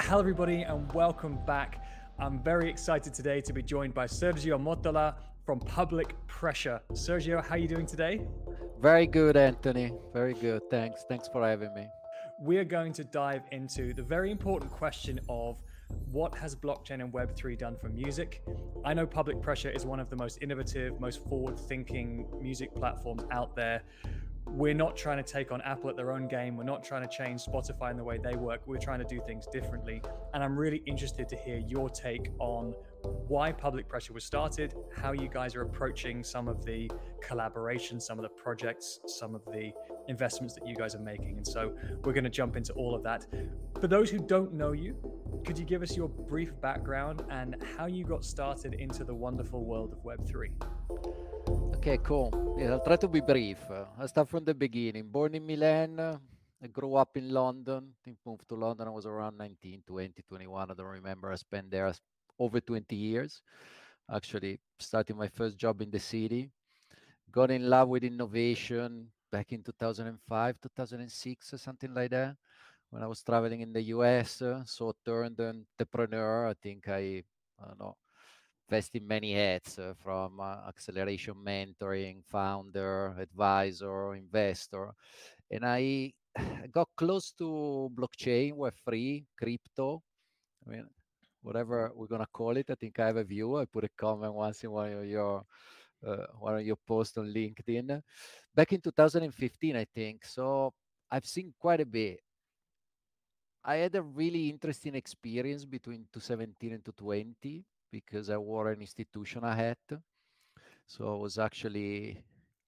Hello, everybody, and welcome back. I'm very excited today to be joined by Sergio Mottola from Public Pressure. Sergio, how are you doing today? Very good, Anthony. Very good. Thanks. Thanks for having me. We're going to dive into the very important question of what has blockchain and Web3 done for music? I know Public Pressure is one of the most innovative, most forward thinking music platforms out there we're not trying to take on Apple at their own game. We're not trying to change Spotify in the way they work. We're trying to do things differently. And I'm really interested to hear your take on why public pressure was started, how you guys are approaching some of the collaborations, some of the projects, some of the investments that you guys are making. And so we're going to jump into all of that. For those who don't know you, could you give us your brief background and how you got started into the wonderful world of Web3? Okay, cool. Yeah, I'll try to be brief. I'll start from the beginning. Born in Milan, I grew up in London. I think moved to London. I was around 19, 20, 21. I don't remember. I spent there over 20 years. Actually, starting my first job in the city. Got in love with innovation back in 2005, 2006, or something like that. When I was traveling in the US, so turned entrepreneur. I think I, I don't know, vested many hats uh, from uh, acceleration mentoring, founder, advisor, investor. And I got close to blockchain, Web3, crypto. I mean, whatever we're gonna call it. I think I have a view. I put a comment once in one of your uh, one of your posts on LinkedIn back in 2015, I think. So I've seen quite a bit. I had a really interesting experience between 2017 and 2020 because I wore an institutional hat. So I was actually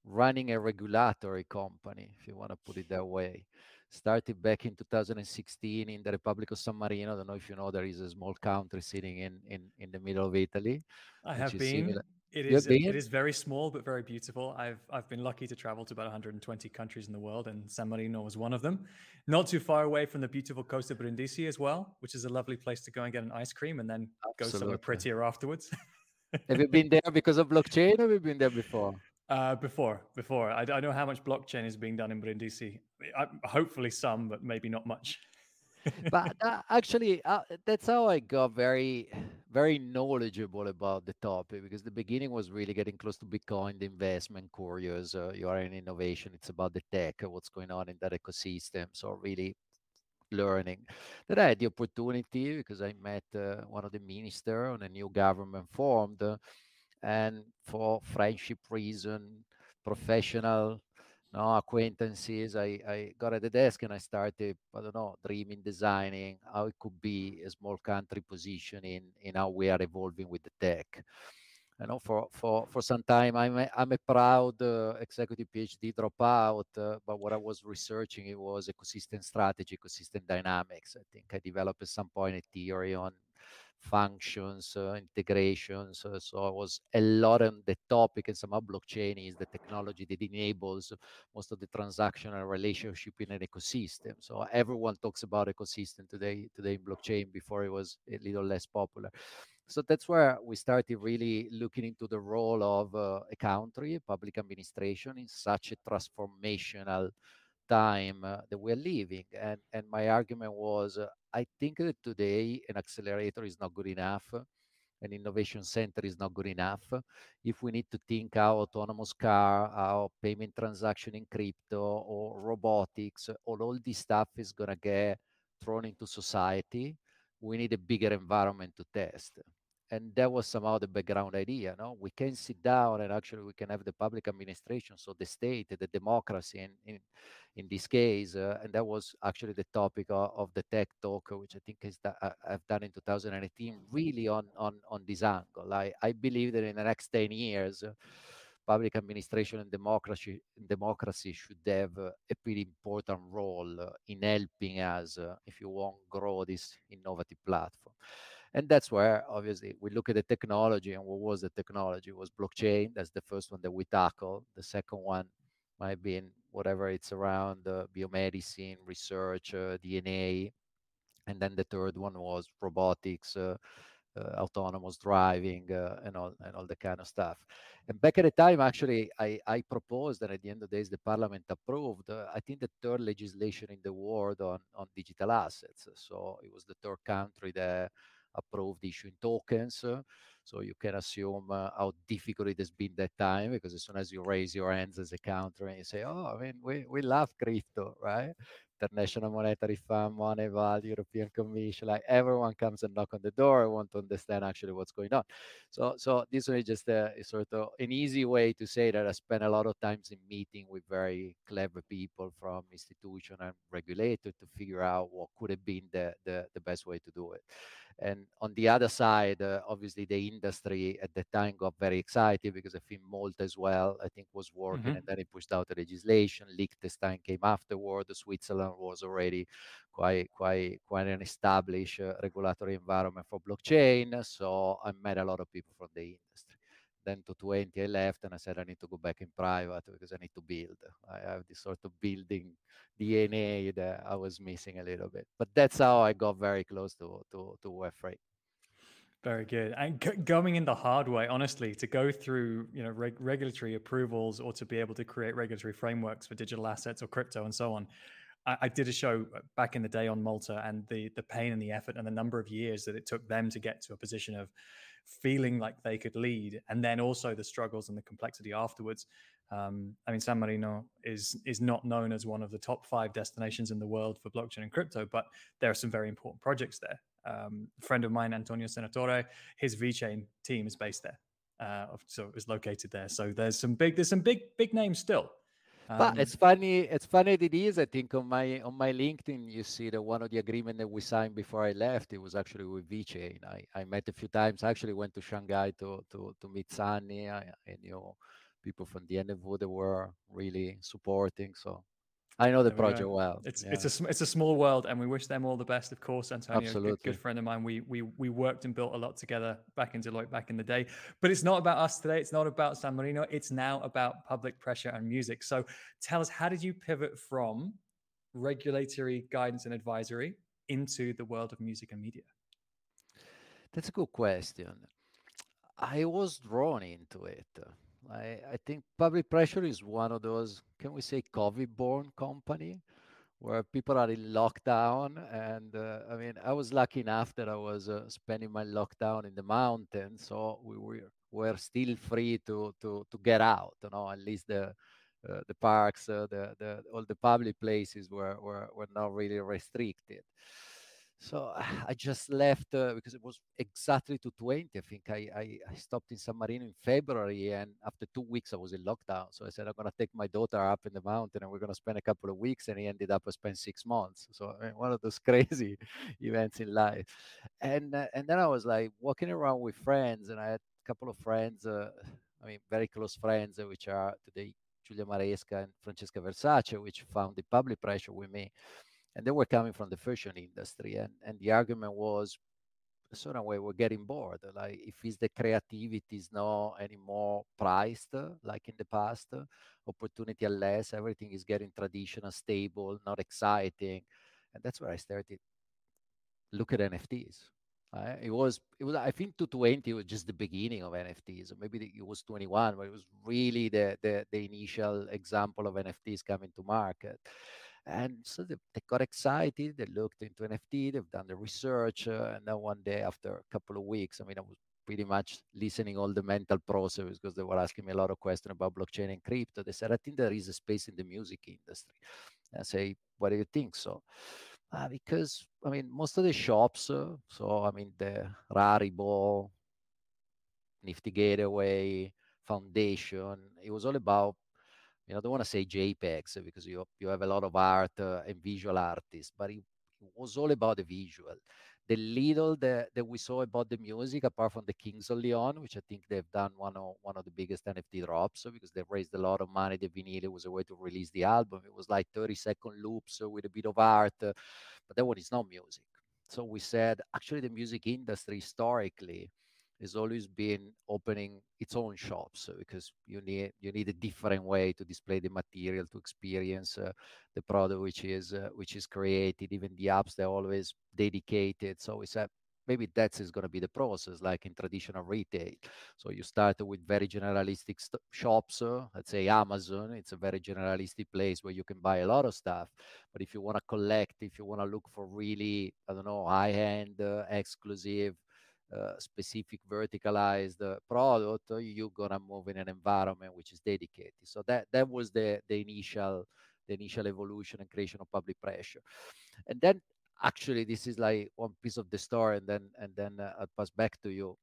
running a regulatory company, if you want to put it that way. Started back in 2016 in the Republic of San Marino. I don't know if you know, there is a small country sitting in, in, in the middle of Italy. I have been. Similar. It is it is very small but very beautiful. I've I've been lucky to travel to about 120 countries in the world, and San Marino was one of them. Not too far away from the beautiful coast of Brindisi as well, which is a lovely place to go and get an ice cream and then Absolutely. go somewhere prettier afterwards. have you been there because of blockchain, or have you been there before? Uh, before, before. I, I know how much blockchain is being done in Brindisi. I, hopefully some, but maybe not much but uh, actually, uh, that's how I got very, very knowledgeable about the topic because the beginning was really getting close to Bitcoin, the investment, curious. Uh, you are in innovation. It's about the tech, what's going on in that ecosystem. So really learning. Then I had the opportunity because I met uh, one of the minister on a new government formed, uh, and for friendship reason, professional no acquaintances I, I got at the desk and i started i don't know dreaming designing how it could be a small country position in in how we are evolving with the tech. You know for for for some time i'm a, i'm a proud uh, executive phd dropout uh, but what i was researching it was ecosystem strategy ecosystem dynamics. I think i developed at some point a theory on functions, uh, integrations. Uh, so it was a lot on the topic, and somehow blockchain is the technology that enables most of the transactional relationship in an ecosystem. So everyone talks about ecosystem today, today in blockchain. Before it was a little less popular. So that's where we started really looking into the role of uh, a country, a public administration, in such a transformational time uh, that we're living. And and my argument was, uh, I think that today an accelerator is not good enough. An innovation center is not good enough. If we need to think how autonomous car, how payment transaction in crypto or robotics, all, all this stuff is gonna get thrown into society. We need a bigger environment to test and that was somehow the background idea no? We can sit down and actually we can have the public administration so the state the democracy in in, in this case uh, and that was actually the topic of, of the tech talk which i think is that uh, i've done in 2018 really on on on this angle. I i believe that in the next 10 years uh, public administration and democracy democracy should have uh, a pretty important role in helping us uh, if you want grow this innovative platform and that's where obviously we look at the technology and what was the technology it was blockchain that's the first one that we tackled the second one might be in whatever it's around uh, biomedicine research uh, dna and then the third one was robotics uh, uh, autonomous driving uh, and all and all the kind of stuff. And back at the time, actually, I, I proposed, and at the end of the days, the parliament approved. Uh, I think the third legislation in the world on on digital assets. So it was the third country that approved issuing tokens. So you can assume uh, how difficult it has been that time because as soon as you raise your hands as a country and you say, "Oh, I mean, we, love crypto, right?" International Monetary Fund, Moneyval, European Commission, like everyone comes and knock on the door and want to understand actually what's going on. So, so this one is just a, sort of an easy way to say that I spent a lot of times in meeting with very clever people from institution and regulator to figure out what could have been the best way to do it. And on the other side, uh, obviously the industry at the time got very excited because I think Malta as well, I think was working mm-hmm. and then it pushed out the legislation. Liechtenstein came afterward. Switzerland was already quite, quite, quite an established uh, regulatory environment for blockchain. So I met a lot of people from the industry then to 20 i left and i said i need to go back in private because i need to build. I have this sort of building dna that i was missing a little bit but that's how i got very close to to, to web3 very good. And g- going in the hard way honestly to go through you know reg- regulatory approvals or to be able to create regulatory frameworks for digital assets or crypto and so on I, did a show uh, back in the day on Malta and the the pain and the effort and the number of years that it took them to get to a position of feeling like they could lead, and then also the struggles and the complexity afterwards. Um, I mean, San Marino is is not known as one of the top five destinations in the world for blockchain and crypto, but there are some very important projects there. Um, a friend of mine, Antonio Senatore, his VeChain team is based there, uh, so was located there. So there's some big there's some big big names still but um, it's funny. It's funny that it is. I think on my on my LinkedIn, you see that one of the agreement that we signed before I left, it was actually with VeChain. I, I met a few times. I actually went to Shanghai to to to meet Sunny. And you know people from the NFO that were really supporting. So I know the project well. It's yeah. it's a it's a small world, and we wish them all the best. Of course, Antonio, Absolutely. Good, good, friend of mine. We we we worked and built a lot together back in Deloitte back in the day. But it's not about us today. It's not about San Marino. It's now about public pressure and music. So tell us, how did you pivot from regulatory guidance and advisory into the world of music and media? That's a good question. I was drawn into it. I, I think public pressure is one of those, can we say, COVID born company where people are in lockdown. And uh, I mean, I was lucky enough that I was uh, spending my lockdown in the mountains, so we were were still free to to to get out. You know, at least the uh, the parks, uh, the the all the public places were were were not really restricted. So I just left uh, because it was exactly to 20. I think I, I, I, stopped in San Marino in February, and after two weeks, I was in lockdown. So I said, I'm going to take my daughter up in the mountain and we're going to spend a couple of weeks. And he ended up, I spent six months. So I mean, one of those crazy events in life. And, uh, and then I was like walking around with friends, and I had a couple of friends, uh, I mean, very close friends, uh, which are today Giulia Maresca and Francesca Versace, which found the public pressure with me and they were coming from the fashion industry and and the argument was sort of way we're getting bored. Like if is the creativity is not anymore priced like in the past opportunity are less everything is getting traditional stable not exciting. And that's where i started. Look at nfts uh, it was it was i think 220 was just the beginning of nfts or maybe it was 21 but it was really the, the the initial example of nfts coming to market and so they, they, got excited. They looked into NFT. They've done the research. Uh, and then one day, after a couple of weeks, I mean, I was pretty much listening all the mental process because they were asking me a lot of questions about blockchain and crypto. They said, I think there is a space in the music industry. I say, what do you think so? Uh, because, I mean, most of the shops, uh, so, I mean, the Rarible, Nifty Gateway, Foundation, it was all about you know, I don't want to say JPEGs because you you have a lot of art uh, and visual artists, but it, it, was all about the visual. The little that, that we saw about the music, apart from the Kings of Leon, which I think they've done one of one of the biggest NFT drops because they've raised a lot of money. The vinyl was a way to release the album. It was like 30 second loops with a bit of art, uh, but that one is not music. So we said actually the music industry historically has always been opening its own shops because you need you need a different way to display the material to experience uh, the product which is uh, which is created. Even the apps they're always dedicated. So it's a maybe that is going to be the process like in traditional retail. So you start with very generalistic st- shops uh, let's say amazon. It's a very generalistic place where you can buy a lot of stuff. But if you want to collect if you want to look for really i don't know high end uh, exclusive specific verticalized uh, product uh, you're to move in an environment which is dedicated. So that that was the the initial the initial evolution and creation of public pressure. And then actually this is like one piece of the story and then and then uh, i'll pass back to you.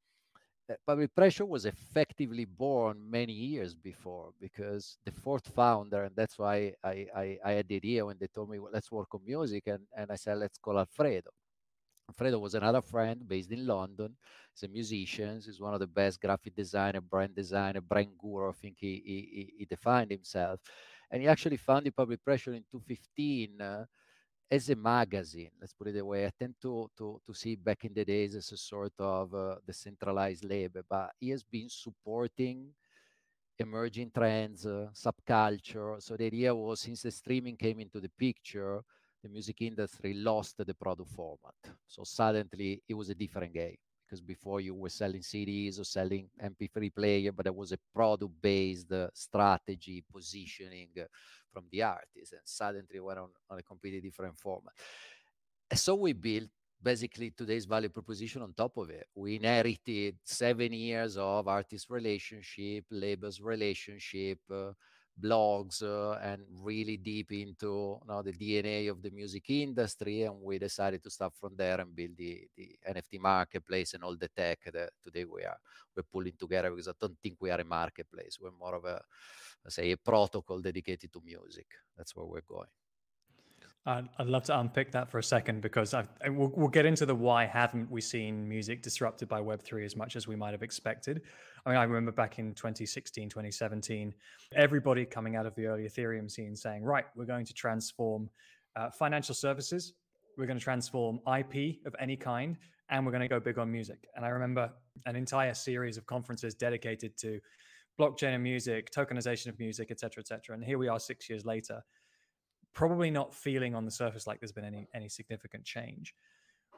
Uh, public pressure was effectively born many years before because the fourth founder and that's why i had the idea when they told me let's work on music and i said let's call alfredo Alfredo was another friend based in London. He's a musician. He's one of the best graphic designer, brand designer, brand guru. I think he, he, he defined himself. And he actually founded Public Pressure in 2015 uh, as a magazine, let's put it away. I tend to, to, to see back in the days as a sort of uh, decentralized label, but he has been supporting emerging trends, uh, subculture. So the idea was since the streaming came into the picture, the music industry lost the product format. So suddenly it was a different game because before you were selling CDs or selling MP3 player, but there was a product-based uh, strategy positioning from the artist, and suddenly we're on, on a completely different format. So we built basically today's value proposition on top of it. We inherited seven years of artist relationship, labels relationship, uh, blogs uh, and really deep into you know, the DNA of the music industry. And we decided to start from there and build the, the NFT marketplace and all the tech that today we are we're pulling together because I don't think we are a marketplace. We're more of a say a protocol dedicated to music. That's where we're going. I'd, love to unpick that for a second because I've, we'll, we'll get into the why haven't we seen music disrupted by Web3 as much as we might have expected. I mean, I remember back in 2016, 2017, everybody coming out of the early Ethereum scene saying, right, we're going to transform uh, financial services, we're going to transform IP of any kind, and we're going to go big on music. And I remember an entire series of conferences dedicated to blockchain and music, tokenization of music, et cetera, et cetera. And here we are six years later probably not feeling on the surface like there's been any any significant change.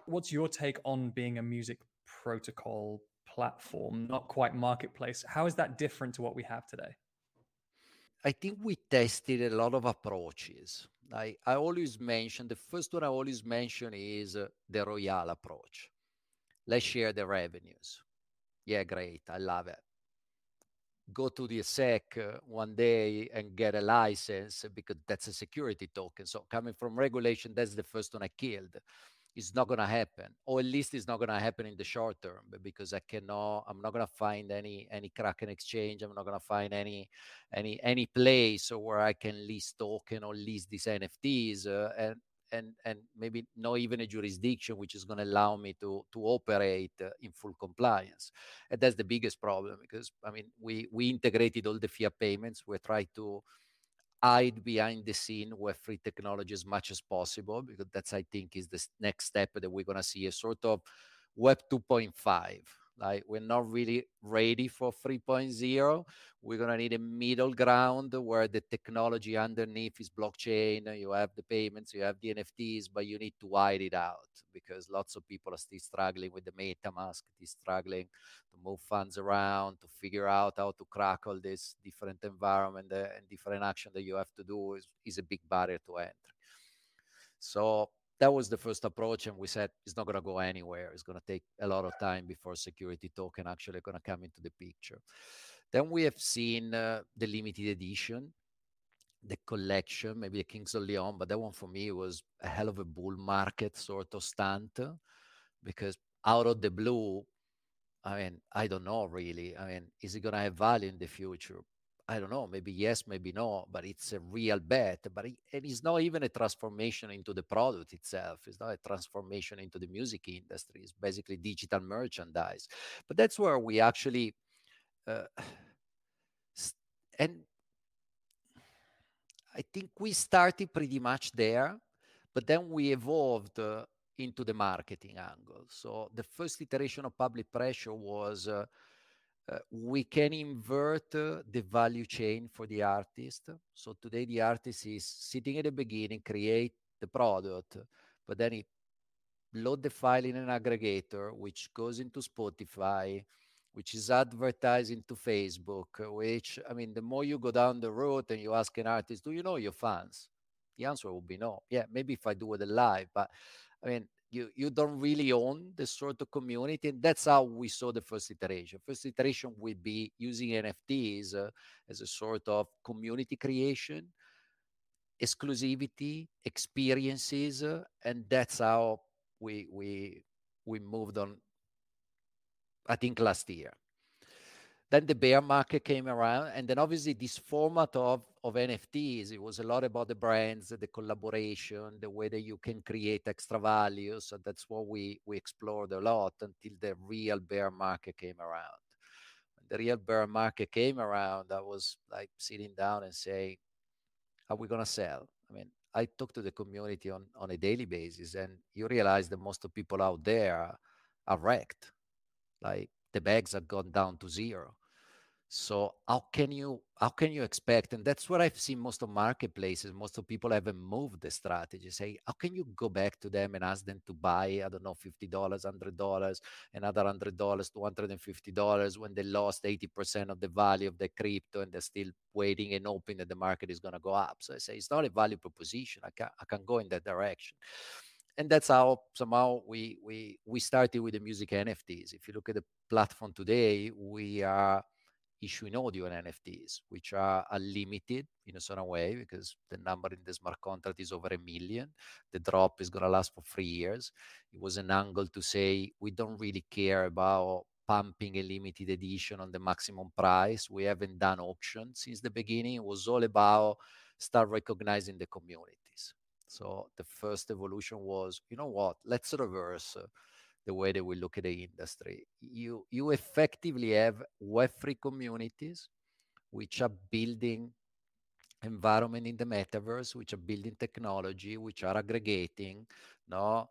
What's your take on being a music protocol platform, not quite marketplace? How is that different to what we have today? I think we tested a lot of approaches. I, I always mention the first one I always mention is uh, the Royal approach. Let's share the revenues. Yeah, great. I love it go to the SEC uh, one day and get a license because that's a security token. So coming from regulation, that's the first one I killed. It's not going to happen, or at least it's not going to happen in the short term, because I cannot. I'm not going to find any any Kraken exchange. I'm not going to find any any any place where I can list token or list these NFTs, uh, and and and maybe not even a jurisdiction which is going to allow me to to operate uh, in full compliance and that's the biggest problem because i mean we we integrated all the fiat payments we try to hide behind the scene with free technology as much as possible because that's i think is the next step that we're going to see a sort of web 2.5 like we're not really ready for 3.0. We're gonna need a middle ground where the technology underneath is blockchain. You have the payments, you have the NFTs, but you need to wide it out because lots of people are still struggling with the MetaMask, They're struggling to move funds around, to figure out how to crack all this different environment uh, and different action that you have to do is, is a big barrier to entry. So that was the first approach and we said it's not going to go anywhere. It's going to take a lot of time before security token actually going to come into the picture. Then we have seen uh, the limited edition the collection maybe the kings of leon but that one for me was a hell of a bull market sort of stunt because out of the blue i mean i don't know really. I mean is it going to have value in the future I don't know, maybe yes, maybe no, but it's a real bet. But it's not even a transformation into the product itself. It's not a transformation into the music industry. It's basically digital merchandise. But that's where we actually, uh, and I think we started pretty much there, but then we evolved uh, into the marketing angle. So the first iteration of public pressure was uh, uh, we can invert uh, the value chain for the artist. So today the artist is sitting at the beginning, create the product, but then he load the file in an aggregator, which goes into Spotify, which is advertising to Facebook, which, I mean, the more you go down the road and you ask an artist, do you know your fans? The answer will be no. Yeah, maybe if I do it live, but I mean, you you don't really own the sort of community. And that's how we saw the first iteration. First iteration would be using nfts uh, as a sort of community creation exclusivity experiences uh, and that's how we we we moved on i think last year then the bear market came around and then obviously this format of of nfts it was a lot about the brands the collaboration the way that you can create extra value. So that's what we we explored a lot until the real bear market came around. When the real bear market came around i was like sitting down and saying are we going to sell? I mean i talk to the community on on a daily basis and you realize that most of people out there are wrecked. Like the bags have gone down to zero so how can you how can you expect and that's what i've seen most of marketplaces most of people haven't moved the strategy say how can you go back to them and ask them to buy i don't know $50 $100 another $100 $250 when they lost 80% of the value of the crypto and they're still waiting and hoping that the market is going to go up? So i say it's not a value proposition. I can i can go in that direction. And that's how somehow we we we started with the music nfts if you look at the platform today we are issuing audio and NFTs, which are unlimited in a certain way because the number in the smart contract is over a million. The drop is going to last for three years. It was an angle to say we don't really care about pumping a limited edition on the maximum price. We haven't done auctions since the beginning. It was all about start recognizing the communities. So the first evolution was, you know what, let's reverse. Uh, the way that we look at the industry. You you effectively have Web3 communities which are building environment in the metaverse, which are building technology, which are aggregating, no,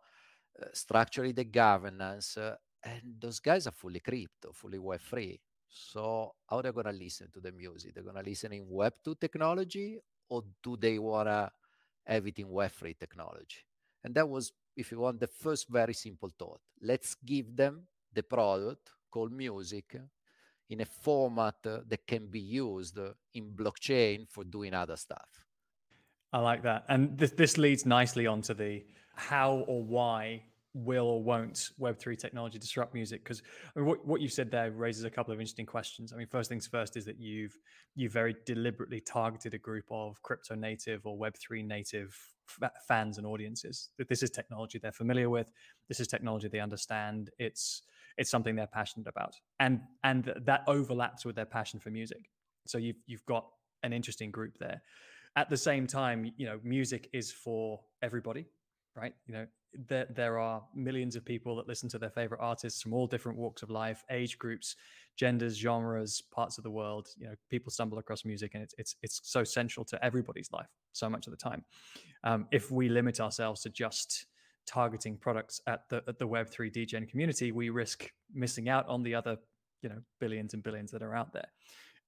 uh, structurally the governance, uh, and those guys are fully crypto, fully Web3. So how are they're gonna listen to the music? They're gonna listen in Web2 technology, or do they wanna in Web3 technology? And that was if you want, the first very simple thought. Let's give them the product called music in a format that can be used in blockchain for doing other stuff. I like that. And this, this leads nicely onto the how or why will or won't Web3 technology disrupt music? Because I mean, what, what you said there raises a couple of interesting questions. I mean, first things first is that you've you very deliberately targeted a group of crypto native or Web3 native f- fans and audiences. That this is technology they're familiar with. This is technology they understand. It's it's something they're passionate about, and and that overlaps with their passion for music. So you've you've got an interesting group there. At the same time, you know, music is for everybody, right? You know, there there are millions of people that listen to their favorite artists from all different walks of life, age groups, genders, genres, parts of the world. You know, people stumble across music, and it's it's it's so central to everybody's life so much of the time. Um, if we limit ourselves to just targeting products at the at the Web three degen community, we risk missing out on the other you know billions and billions that are out there.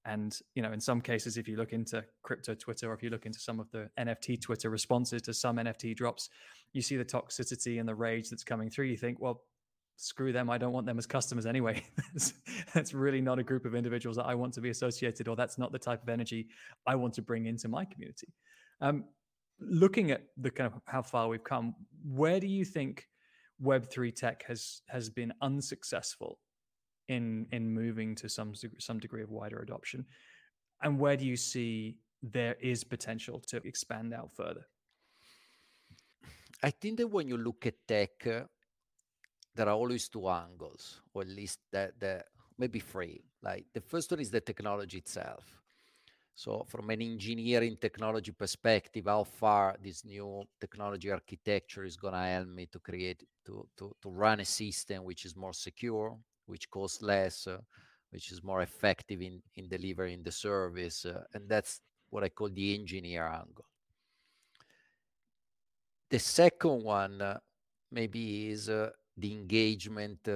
And you know, in some cases, if you look into crypto Twitter or if you look into some of the NFT Twitter responses to some NFT drops, you see the toxicity and the rage that's coming through. You think, well, screw them. I don't want them as customers anyway. that's, really not a group of individuals that I want to be associated, or that's not the type of energy I want to bring into my community. Um, looking at the kind of how far we've come, where do you think Web three tech has has been unsuccessful in in moving to some some degree of wider adoption, and where do you see there is potential to expand out further? I think that when you look at tech, uh, there are always two angles, or at least that that maybe three. Like the first one is the technology itself. So from an engineering technology perspective, how far this new technology architecture is going to help me to create, to, to, to run a system which is more secure, which costs less, uh, which is more effective in, in delivering the service. Uh, and that's what I call the engineer angle. The second one uh, maybe is the engagement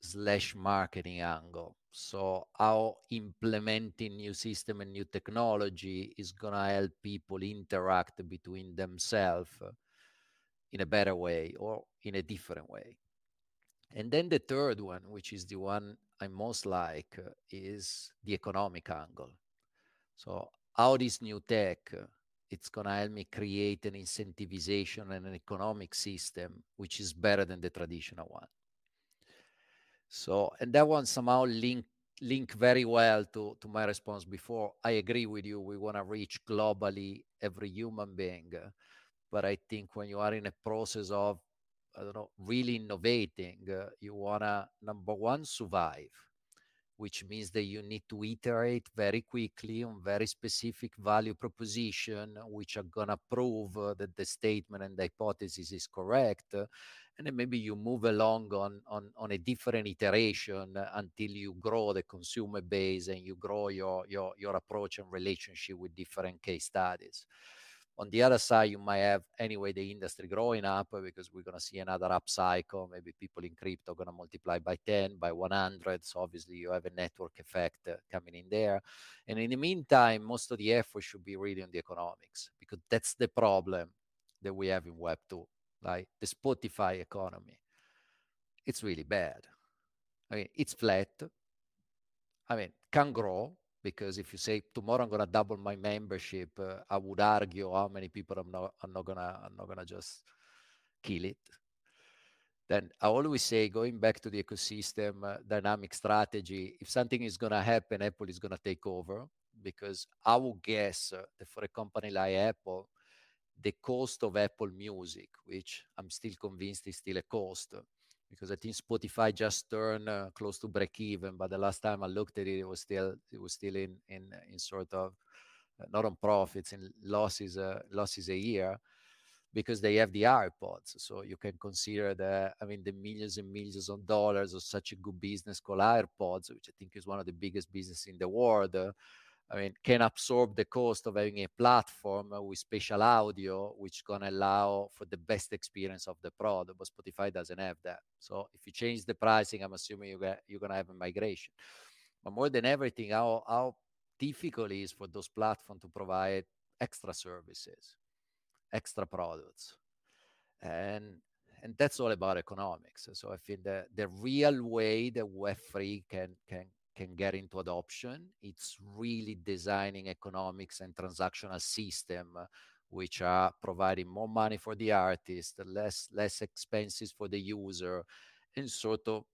slash marketing angle. So how implementing new system and new technology is gonna help people interact between themselves in a better way or in a different way. And then the third one, which is the one I most like, uh, is the economic angle. So how this new tech, uh, it's gonna help me create an incentivization and an economic system which is better than the traditional one. So, and that one somehow link link very well to, to my response before. I agree with you. We want to reach globally every human being. But I think when you are in a process of, I don't know, really innovating, uh, you want to, number one, survive, which means that you need to iterate very quickly on very specific value proposition, which are going to prove uh, that the statement and the hypothesis is correct and then maybe you move along on, on, on a different iteration until you grow the consumer base and you grow your, your, your approach and relationship with different case studies. On the other side, you might have anyway the industry growing up because we're going to see another up cycle. Maybe people in crypto are going to multiply by 10, by 100. So obviously, you have a network effect uh, coming in there. And in the meantime, most of the effort should be really on the economics because that's the problem that we have in Web 2 like the Spotify economy, it's really bad. I mean, it's flat. I mean, can grow because if you say tomorrow I'm gonna double my membership, uh, I would argue how many people I'm not I'm not gonna I'm not gonna just kill it. Then I always say, going back to the ecosystem uh, dynamic strategy, if something is gonna happen, Apple is gonna take over because I would guess uh, that for a company like Apple, the cost of Apple Music, which I'm still convinced is still a cost because I think Spotify just turned uh, close to break even. But the last time I looked at it, it was still it was still in in in sort of uh, not on profits in losses uh, losses a year because they have the AirPods. So you can consider the I mean the millions and millions of dollars of such a good business called AirPods, which I think is one of the biggest business in the world. I mean, can absorb the cost of having a platform with spatial audio, which can allow for the best experience of the product. But Spotify doesn't have that. So if you change the pricing, I'm assuming you get, you're gonna have a migration. But more than everything, how how difficult it is for those platforms to provide extra services, extra products, and and that's all about economics. So I think the the real way that Web3 can can can get into adoption. It's really designing economics and transactional system uh, which are providing more money for the artist, less less expenses for the user, and sort of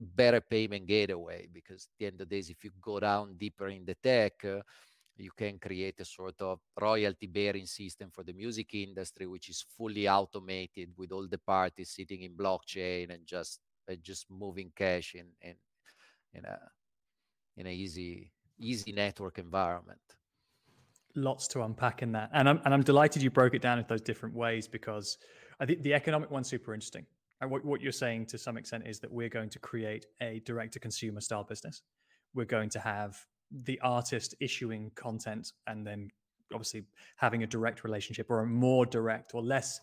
better payment gateway. Because at the end of the day, if you go down deeper in the tech, uh, you can create a sort of royalty bearing system for the music industry, which is fully automated with all the parties sitting in blockchain and just uh, just moving cash in in in a in an easy easy network environment. Lots to unpack in that. And i'm, and I'm delighted you broke it down in those different ways because i think the economic one's super interesting. And what, what you're saying to some extent is that we're going to create a direct to consumer style business. We're going to have the artist issuing content and then obviously having a direct relationship or a more direct or less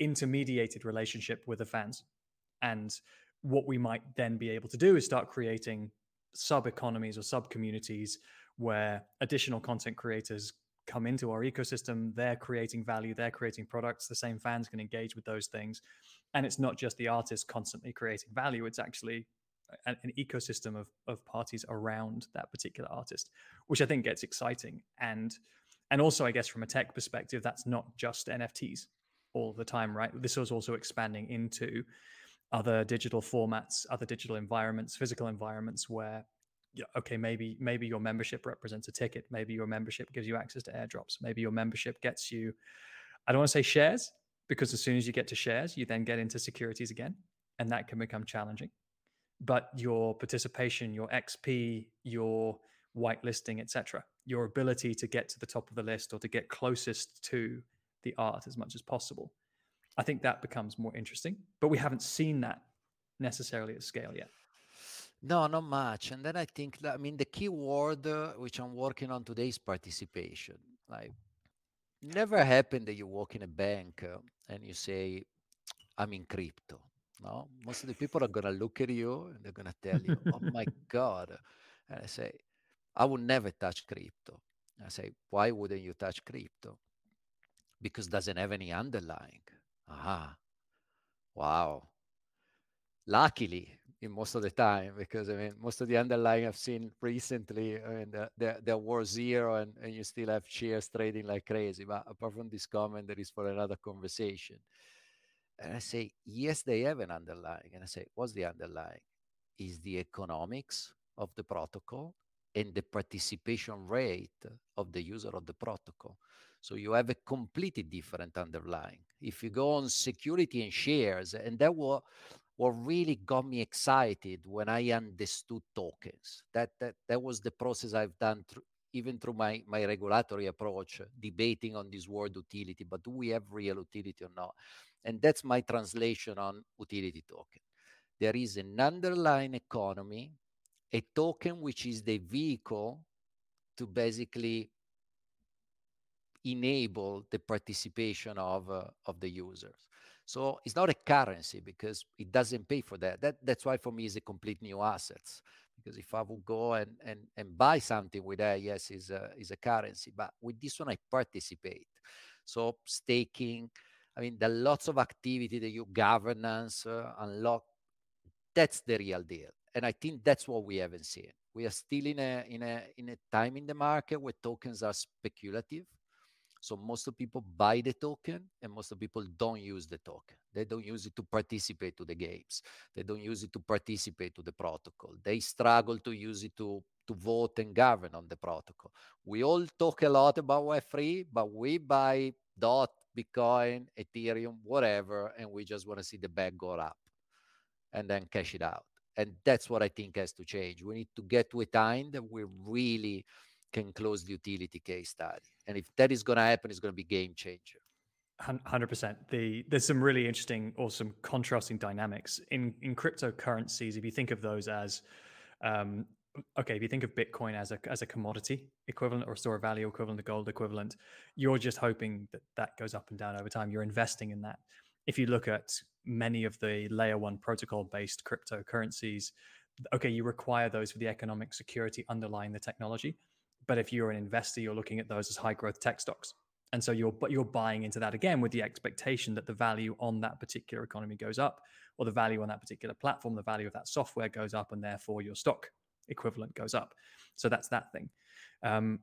intermediated relationship with the fans. And what we might then be able to do is start creating sub economies or sub communities where additional content creators come into our ecosystem they're creating value they're creating products the same fans can engage with those things. And it's not just the artist constantly creating value it's actually an, an, ecosystem of, of parties around that particular artist which i think gets exciting. And and also i guess from a tech perspective that's not just nfts all the time right? This was also expanding into other digital formats, other digital environments, physical environments where okay, maybe maybe your membership represents a ticket, maybe your membership gives you access to airdrops, maybe your membership gets you I don't want to say shares because as soon as you get to shares, you then get into securities again and that can become challenging. But your participation, your XP, your whitelisting, etc., your ability to get to the top of the list or to get closest to the art as much as possible I think that becomes more interesting. But we haven't seen that necessarily at scale yet. No, not much. And then I think that, I mean, the key word uh, which I'm working on today is participation. Like, never happened that you walk in a bank uh, and you say, I'm in crypto. No, most of the people are gonna look at you and they're gonna tell you, "Oh my god," and I say, "I would never touch crypto." I say, "Why wouldn't you touch crypto?" Because it doesn't have any underlying. Aha, wow. Luckily, in most of the time because I mean most of the underlying I've seen recently I mean there there war zero and, and you still have shares trading like crazy. But apart from this comment, that is for another conversation. And I say, yes, they have an underlying. And I say, what's the underlying? Is the economics of the protocol and the participation rate of the user of the protocol. So you have a completely different underlying. If you go on security and shares, and that was what really got me excited when I understood tokens. That that that was the process I've done through, even through my my regulatory approach, debating on this word utility. But do we have real utility or not? And that's my translation on utility token. There is an underlying economy, a token which is the vehicle to basically enable the participation of uh, of the users. So it's not a currency because it doesn't pay for that. That that's why for me it's a complete new assets. Because if I would go and and, and buy something with that, yes, is a is a currency. But with this one, I participate. So staking, I mean, there are lots of activity that you governance, uh, unlock. That's the real deal, and I think that's what we haven't seen. We are still in a in a in a time in the market where tokens are speculative so most of people buy the token and most of people don't use the token. They don't use it to participate to the games. They don't use it to participate to the protocol. They struggle to use it to, to vote and govern on the protocol. We all talk a lot about Web3, but we buy DOT, Bitcoin, Ethereum, whatever, and we just want to see the bag go up and then cash it out. And that's what I think has to change. We need to get to a time that we really can close the utility case study. And if that is going to happen, it's going to be game changer. Hundred percent. The there's some really interesting or some contrasting dynamics in in cryptocurrencies. If you think of those as, um, okay, if you think of Bitcoin as a as a commodity equivalent or a store of value equivalent to gold equivalent, you're just hoping that that goes up and down over time. You're investing in that. If you look at many of the layer one protocol based cryptocurrencies, okay, you require those for the economic security underlying the technology but if you're an investor, you're looking at those as high growth tech stocks. And so you're but you're buying into that again with the expectation that the value on that particular economy goes up, or the value on that particular platform, the value of that software goes up, and therefore your stock equivalent goes up. So that's that thing. Um,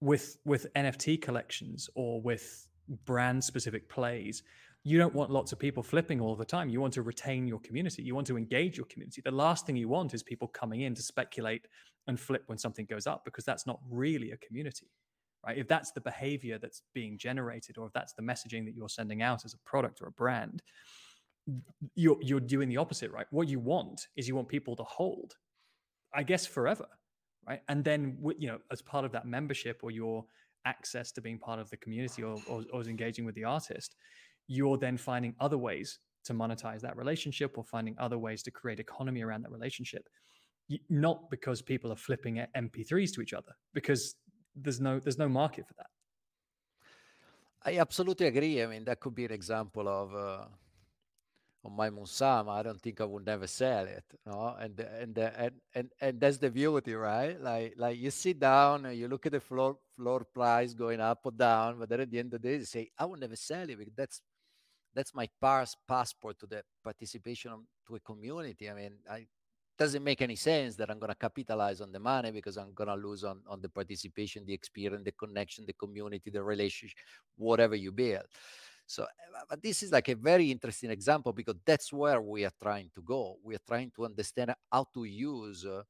with with NFT collections or with brand specific plays, you don't want lots of people flipping all the time. You want to retain your community. You want to engage your community. The last thing you want is people coming in to speculate and flip when something goes up because that's not really a community, right? If that's the behavior that's being generated or if that's the messaging that you're sending out as a product or a brand, you're you're doing the opposite, right? What you want is you want people to hold, I guess, forever, right? And then you know, as part of that membership or your access to being part of the community or, or, or engaging with the artist, you're then finding other ways to monetize that relationship or finding other ways to create economy around that relationship not because people are flipping mp3s to each other because there's no there's no market for that i absolutely agree i mean that could be an example of uh, on my Moonsama, I don't think I would never sell it. No? And and and and and that's the beauty, right? Like like you sit down and you look at the floor floor price going up or down, but then at the end of the day, you say, I will never sell it because that's that's my pass passport to the participation to a community. I mean, I doesn't make any sense that I'm going to capitalize on the money because I'm going to lose on, on the participation, the experience, the connection, the community, the relationship, whatever you build. So, eh, but this is like a very interesting example because that's where we are trying to go. We are trying to understand how to use uh,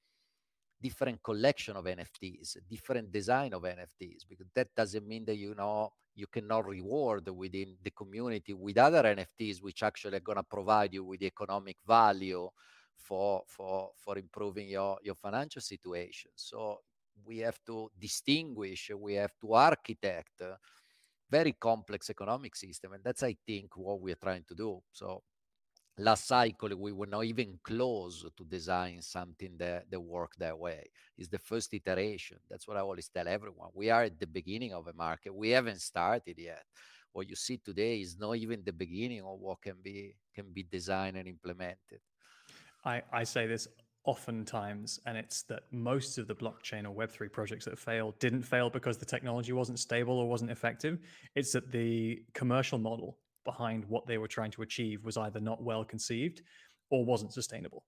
different collection of NFTs, different design of NFTs, because that doesn't mean that you know you cannot reward within the community with other NFTs, which actually are going to provide you with economic value for for for improving your your financial situation. So we have to distinguish. We have to architect very complex economic system. And that's, I think, what we're trying to do. So last cycle, we were not even close to design something that, that worked that way. It's the first iteration. That's what I always tell everyone. We are at the beginning of a market. We haven't started yet. What you see today is not even the beginning of what can be can be designed and implemented. I, I say this oftentimes, and it's that most of the blockchain or Web3 projects that failed didn't fail because the technology wasn't stable or wasn't effective. It's that the commercial model behind what they were trying to achieve was either not well conceived or wasn't sustainable.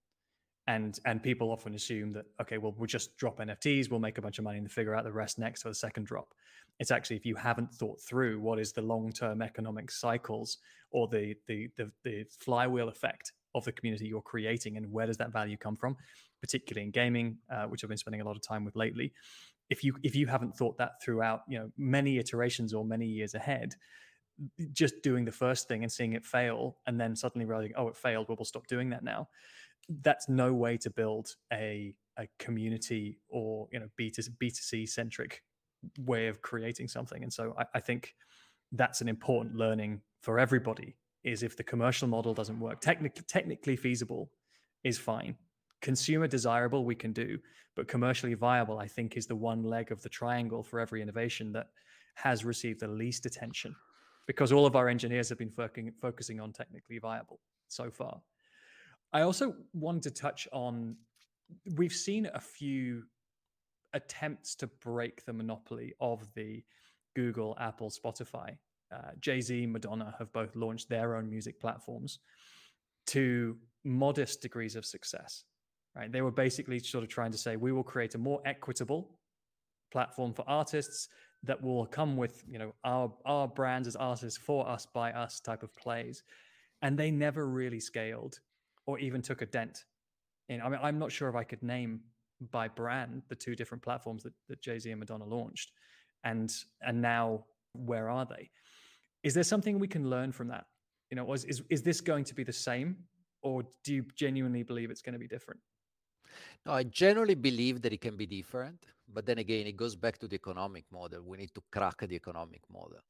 And and people often assume that okay, well, we'll just drop NFTs, we'll make a bunch of money and figure out the rest next for the second drop. It's actually if you haven't thought through what is the long-term economic cycles or the the the, the flywheel effect of the community you're creating and where does that value come from particularly in gaming uh, which i've been spending a lot of time with lately if you if you haven't thought that throughout you know many iterations or many years ahead just doing the first thing and seeing it fail and then suddenly realizing oh it failed. Well we'll stop doing that now. That's no way to build a a community or you know b2 b2c centric way of creating something. And so I, I think that's an important learning for everybody is if the commercial model doesn't work, technically technically feasible is fine. Consumer desirable we can do, but commercially viable I think is the one leg of the triangle for every innovation that has received the least attention because all of our engineers have been focusing, focusing on technically viable so far. I also wanted to touch on we've seen a few attempts to break the monopoly of the Google, Apple, Spotify uh, Jay Z, Madonna have both launched their own music platforms to modest degrees of success. Right? They were basically sort of trying to say we will create a more equitable platform for artists that will come with you know our our brands as artists for us by us type of plays, and they never really scaled or even took a dent. In I mean, I'm not sure if I could name by brand the two different platforms that, that Jay Z and Madonna launched, and and now where are they? Is there something we can learn from that? You know, is, is, is this going to be the same or do you genuinely believe it's going to be different? No, I generally believe that it can be different, but then again, it goes back to the economic model. We need to crack the economic model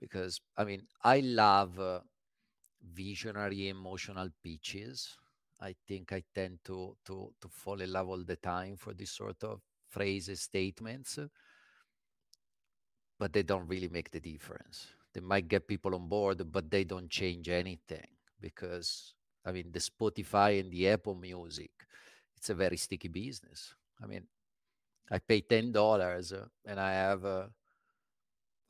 because I mean, I love uh, visionary emotional pitches. I think I tend to to to fall in love all the time for this sort of phrases, statements, but they don't really make the difference they might get people on board, but they don't change anything because I mean the Spotify and the Apple Music, it's a very sticky business. I mean, I pay ten dollars uh, and I have uh,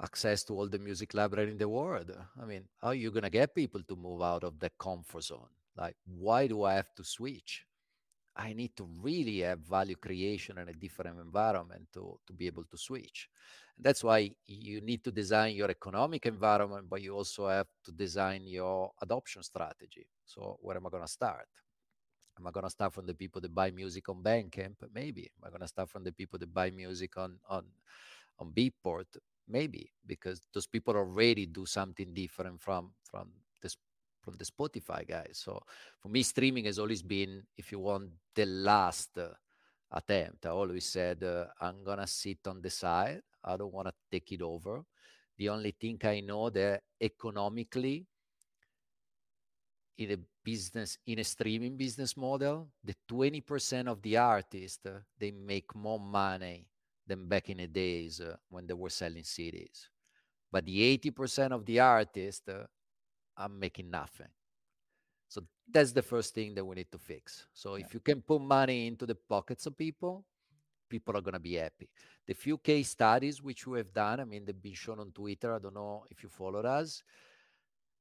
access to all the music library in the world. I mean, how are you gonna get people to move out of the comfort zone? Like, why do I have to switch? I need to really have value creation in a different environment to, to be able to switch. That's why you need to design your economic environment, but you also have to design your adoption strategy. So, where am I going to start? Am I going to start from the people that buy music on Bandcamp? Maybe. Am I going to start from the people that buy music on on on Beatport? Maybe, because those people already do something different from from the from the Spotify guys. So for me, streaming has always been, if you want, the last uh, attempt. I always said uh, I'm gonna sit on the side. I don't want to take it over. The only thing I know that economically, in a business, in a streaming business model, the 20% of the artists, uh, they make more money than back in the days uh, when they were selling CDs. But the 80% of the artists uh, are making nothing. So that's the first thing that we need to fix. So yeah. if you can put money into the pockets of people, people are going to be happy. The few case studies which we have done, I mean, they've been shown on Twitter. I don't know if you followed us,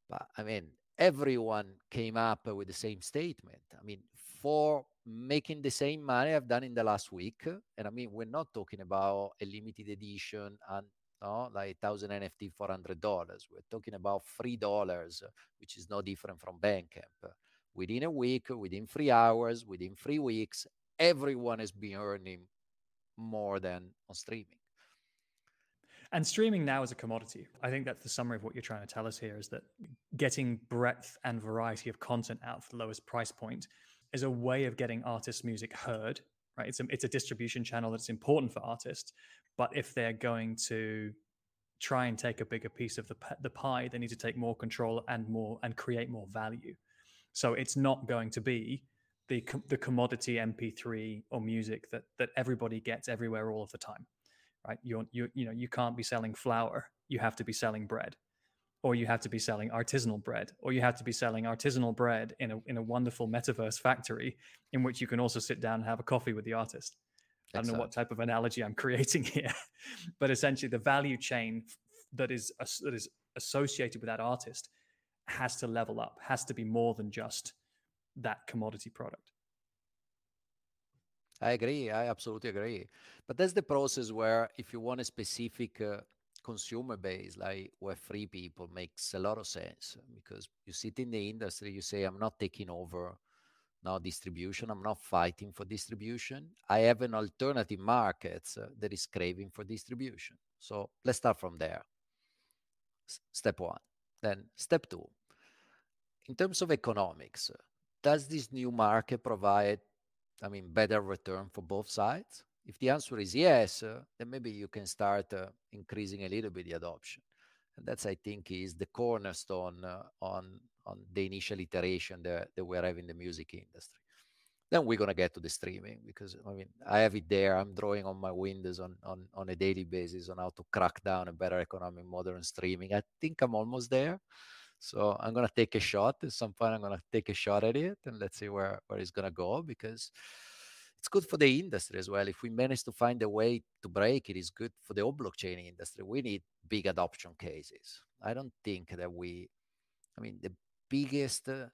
but I mean, everyone came up with the same statement. I mean, for making the same money I've done in the last week, and I mean, we're not talking about a limited edition and no, like thousand NFT, four hundred dollars. We're talking about three dollars, which is no different from Bandcamp. Within a week, within three hours, within three weeks, everyone has been earning more than on streaming. And streaming now is a commodity. I think that's the summary of what you're trying to tell us here is that getting breadth and variety of content out for the lowest price point is a way of getting artists' music heard, right? It's a, it's a distribution channel that's important for artists. But if they're going to try and take a bigger piece of the, the pie, they need to take more control and more and create more value. So it's not going to be the the commodity MP3 or music that that everybody gets everywhere all of the time, right? You you you know you can't be selling flour. You have to be selling bread, or you have to be selling artisanal bread, or you have to be selling artisanal bread in a in a wonderful metaverse factory in which you can also sit down and have a coffee with the artist. I don't know what type of analogy I'm creating here, but essentially the value chain that is that is associated with that artist has to level up, has to be more than just that commodity product. I agree. I absolutely agree. But that's the process where if you want a specific uh, consumer base like where free people makes a lot of sense because you sit in the industry, you say, I'm not taking over now distribution. I'm not fighting for distribution. I have an alternative market uh, that is craving for distribution. So let's start from there. S- step one. Then step two. In terms of economics, does this new market provide, I mean, better return for both sides? If the answer is yes, uh, then maybe you can start uh, increasing a little bit the adoption. And that's, I think, is the cornerstone uh, on on the initial iteration that, that we're having in the music industry. Then we're gonna get to the streaming because I mean I have it there. I'm drawing on my windows on on on a daily basis on how to crack down a better economic model streaming. I think I'm almost there. So I'm gonna take a shot. At some point I'm gonna take a shot at it and let's see where, where it's gonna go because it's good for the industry as well. If we manage to find a way to break it, it's good for the whole blockchain industry. We need big adoption cases. I don't think that we, I mean, the biggest uh,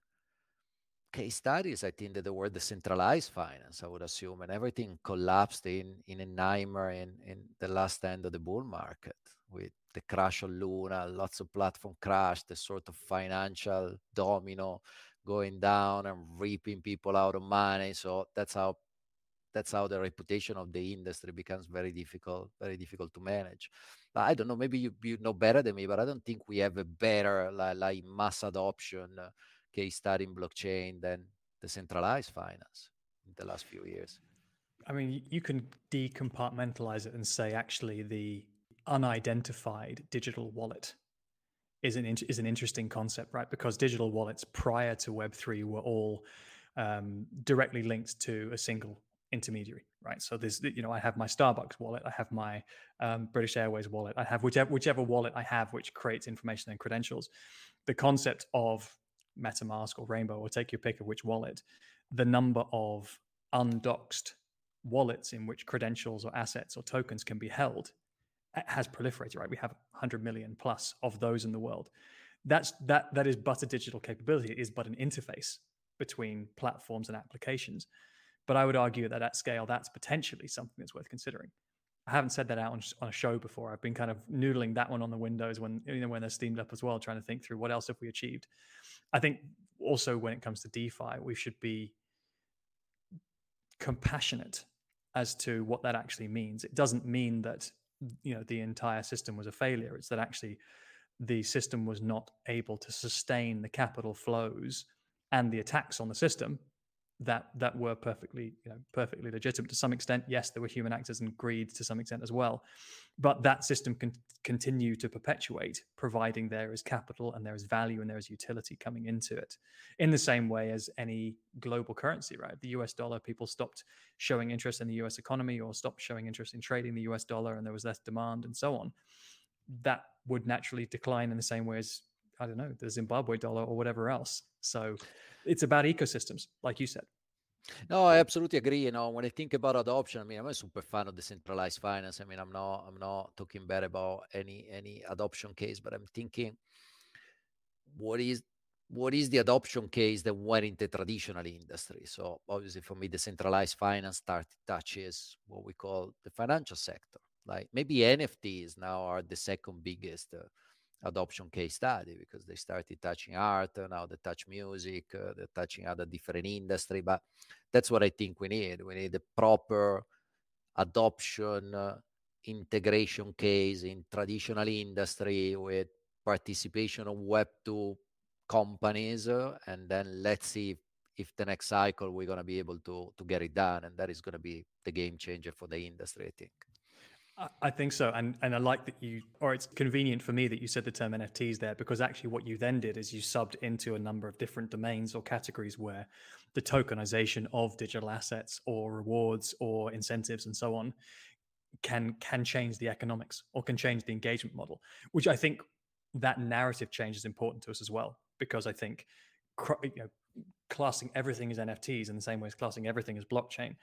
case studies, I think that there were decentralized finance, I would assume, and everything collapsed in in a nightmare in, in the last end of the bull market with the crash of Luna, lots of platform crash, the sort of financial domino going down and reaping people out of money. So that's how that's how the reputation of the industry becomes very difficult, very difficult to manage. But I don't know, maybe you, you know better than me, but I don't think we have a better like, like mass adoption uh, case study in blockchain than decentralized finance in the last few years. I mean, you can decompartmentalize it and say actually the unidentified digital wallet is an is an interesting concept, right? Because digital wallets prior to Web three were all um, directly linked to a single intermediary, right? So there's, you know, I have my Starbucks wallet, I have my um, British Airways wallet, I have whichever whichever wallet I have, which creates information and credentials. The concept of MetaMask or Rainbow, or take your pick of which wallet, the number of undoxed wallets in which credentials or assets or tokens can be held has proliferated. Right, we have 100 million plus of those in the world. That's that that is but a digital capability. It is but an interface between platforms and applications. But I would argue that at scale, that's potentially something that's worth considering. I haven't said that out on, on, a show before. I've been kind of noodling that one on the windows when you know when they're steamed up as well, trying to think through what else have we achieved. I think also when it comes to DeFi, we should be compassionate as to what that actually means. It doesn't mean that you know the entire system was a failure. It's that actually the system was not able to sustain the capital flows and the attacks on the system that that were perfectly you know perfectly legitimate to some extent. Yes there were human actors and greed to some extent as well but that system can continue to perpetuate providing there is capital and there is value and there is utility coming into it. In the same way as any global currency right? The US dollar people stopped showing interest in the US economy or stopped showing interest in trading the US dollar and there was less demand and so on. That would naturally decline in the same way as I don't know, the Zimbabwe dollar or whatever else. So it's about ecosystems, like you said. No, I absolutely agree. You know, when I think about adoption, I mean, I'm a super fan of decentralized finance. I mean, I'm not, I'm not talking bad about any any adoption case, but I'm thinking, what is what is the adoption case that went into traditional industry? So obviously, for me, decentralized finance start touches what we call the financial sector. Like maybe NFTs now are the second biggest. Uh, adoption case study because they started touching art now they touch music uh, they're touching other different industry but that's what i think we need. We need a proper adoption uh, integration case in traditional industry with participation of web 2 companies uh, and then let's see if, if the next cycle we're going to be able to to get it done and that is going to be the game changer for the industry i think I think so, and and I like that you, or it's convenient for me that you said the term NFTs there because actually what you then did is you subbed into a number of different domains or categories where the tokenization of digital assets or rewards or incentives and so on can can change the economics or can change the engagement model, which I think that narrative change is important to us as well because I think you know, classing everything as NFTs in the same way as classing everything as blockchain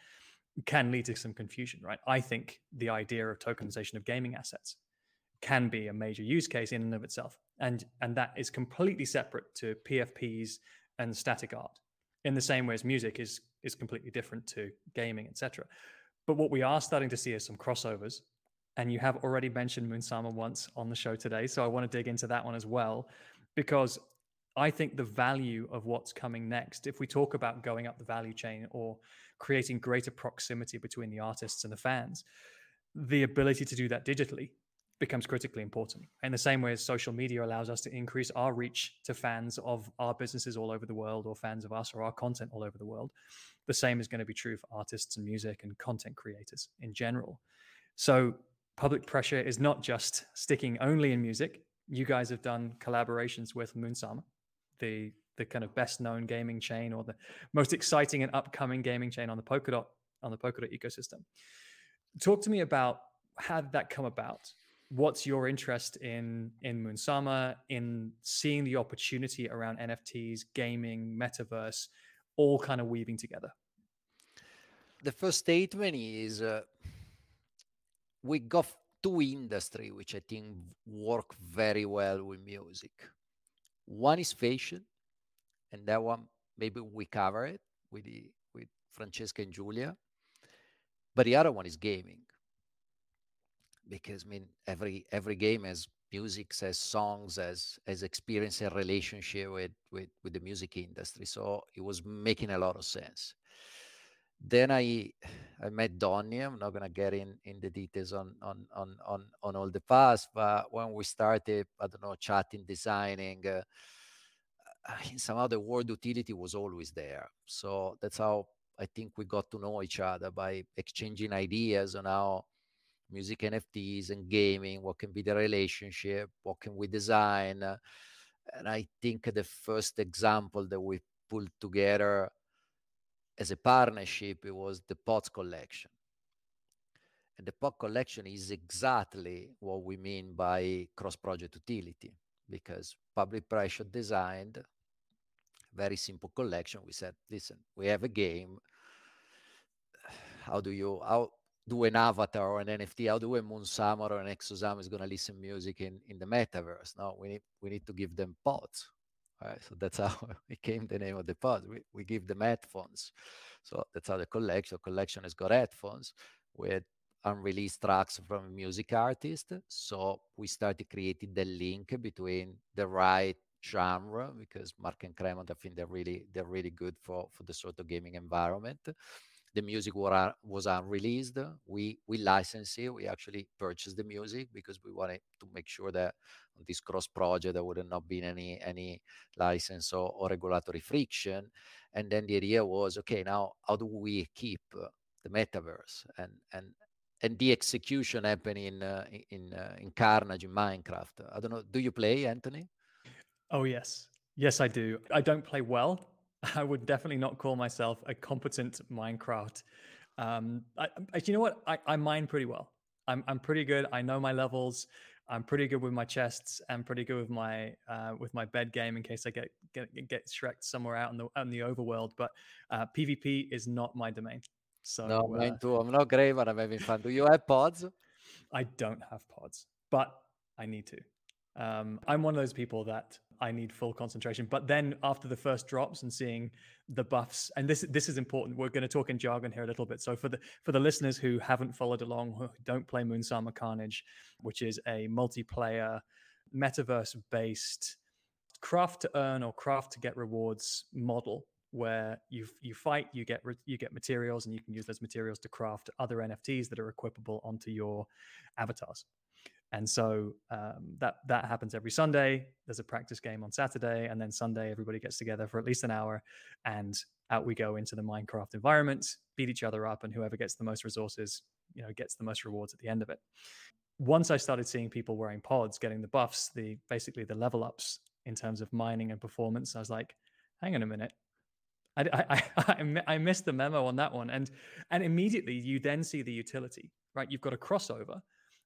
can lead to some confusion, right? I think the idea of tokenization of gaming assets can be a major use case in and of itself, and and that is completely separate to PFPs and static art, in the same way as music is is completely different to gaming, etc. But what we are starting to see is some crossovers and you have already mentioned Moonsama once on the show today. So I want to dig into that one as well, because I think the value of what's coming next, if we talk about going up the value chain or creating greater proximity between the artists and the fans, the ability to do that digitally becomes critically important. In the same way as social media allows us to increase our reach to fans of our businesses all over the world or fans of us or our content all over the world, the same is going to be true for artists and music and content creators in general. So public pressure is not just sticking only in music. You guys have done collaborations with Moonsama, the the kind of best known gaming chain or the most exciting and upcoming gaming chain on the Polkadot on the Polkadot ecosystem. Talk to me about how did that come about? What's your interest in in Moonsama, in seeing the opportunity around NFTs, gaming, metaverse, all kind of weaving together? The first statement is uh, we got two industry which I think work very well with music. One is fashion, and that one maybe we cover it with the, with Francesca and Julia. But the other one is gaming, because I mean every every game has music, has songs, has has experience a relationship with with with the music industry. So it was making a lot of sense. Then I I met Donny. I'm not gonna get in in the details on on on on on all the past, but when we started, I don't know, chatting, designing, uh, somehow other word utility was always there. So that's how I think we got to know each other by exchanging ideas on how music NFTs and gaming, what can be the relationship, what can we design. And I think the first example that we pulled together as a partnership, it was the pods collection. And the pod collection is exactly what we mean by cross-project utility, because public pressure designed very simple collection. We said, listen, we have a game. How do you how do an avatar or an NFT? How do a Moonsama or an Exosama is going to listen music in in the metaverse? No, we need we need to give them pods. Right? So that's how it came the name of the pod. We, we give them headphones. So that's how the collection collection has got headphones with unreleased tracks from music artist. So we started creating the link between the right genre because Mark and Cremont, I think they're really they're really good for for the sort of gaming environment the music was, uh, was unreleased. We we licensed it. We actually purchased the music because we wanted to make sure that on this cross project there would not have been any any license or, or regulatory friction. And then the idea was, okay, now how do we keep the metaverse and and and the execution happening in uh, in uh, in Carnage in Minecraft? I don't know. Do you play, Anthony? Oh yes, yes I do. I don't play well. I would definitely not call myself a competent Minecraft. Um, I, I, you know what? I, I mine pretty well. I'm, I'm pretty good. I know my levels. I'm pretty good with my chests. I'm pretty good with my uh, with my bed game in case I get get get shreked somewhere out in the in the overworld. But uh, PvP is not my domain. So no, mine uh, too. I'm not great, but I'm having fun. Do you have pods? I don't have pods, but I need to. Um, I'm one of those people that I need full concentration. But then after the first drops and seeing the buffs, and this this is important. We're going to talk in jargon here a little bit. So for the for the listeners who haven't followed along, who don't play Moonsama Carnage, which is a multiplayer metaverse based craft to earn or craft to get rewards model where you you fight you get you get materials and you can use those materials to craft other nfts that are equipable onto your avatars and so um, that that happens every Sunday. There's a practice game on Saturday, and then Sunday everybody gets together for at least an hour, and out we go into the Minecraft environment, beat each other up, and whoever gets the most resources, you know, gets the most rewards at the end of it. Once I started seeing people wearing pods, getting the buffs, the basically the level ups in terms of mining and performance, I was like, hang on a minute. I, I, I, missed the memo on that one, and and immediately you then see the utility, right? You've got a crossover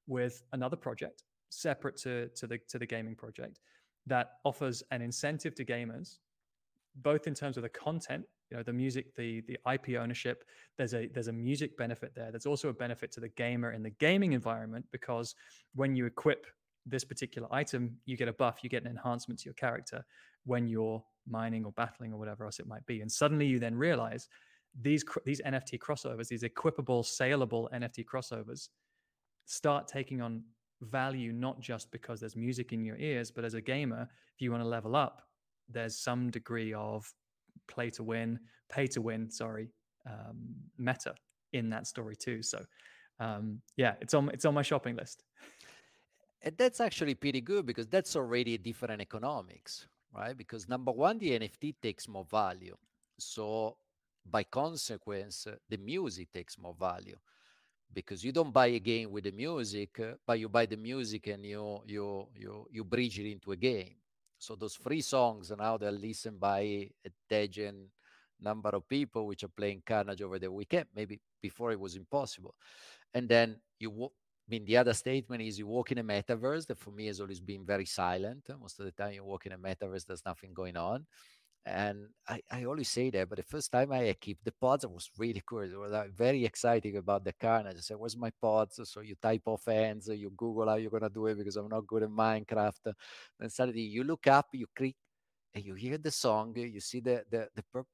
with another project. separate to, to the to the gaming project that offers an incentive to gamers, both in terms of the content, you know, the music, the the IP ownership. There's a there's a music benefit there. There's also a benefit to the gamer in the gaming environment because when you equip this particular item, you get a buff, you get an enhancement to your character when you're mining or battling or whatever else it might be. And suddenly you then realize these these NFT crossovers, these equipable, saleable NFT crossovers, start taking on value not just because there's music in your ears, but as a gamer, if you want to level up, there's some degree of play to win, pay to win, sorry, um, meta in that story too. So um, yeah, it's on it's on my shopping list. And that's actually pretty good because that's already different economics, right? Because number one, the NFT takes more value. So by consequence, the music takes more value because you don't buy a game with the music, uh, but you buy the music and you you you you bridge it into a game. So those free songs now they're listened by a degen number of people which are playing Carnage over the weekend. Maybe before it was impossible, and then you. I mean, the other statement is you walk in a metaverse that for me has always been very silent. Most of the time, you walk in a metaverse, there's nothing going on. And I, I always say that, but the first time I keep the pods, I was really curious. I was like, very excited about the car. And I said, Where's my pods? So you type off ends, uh, you Google how you're going to do it because I'm not good at Minecraft. And suddenly you look up, you click, and you hear the song, you see the, the, the perp,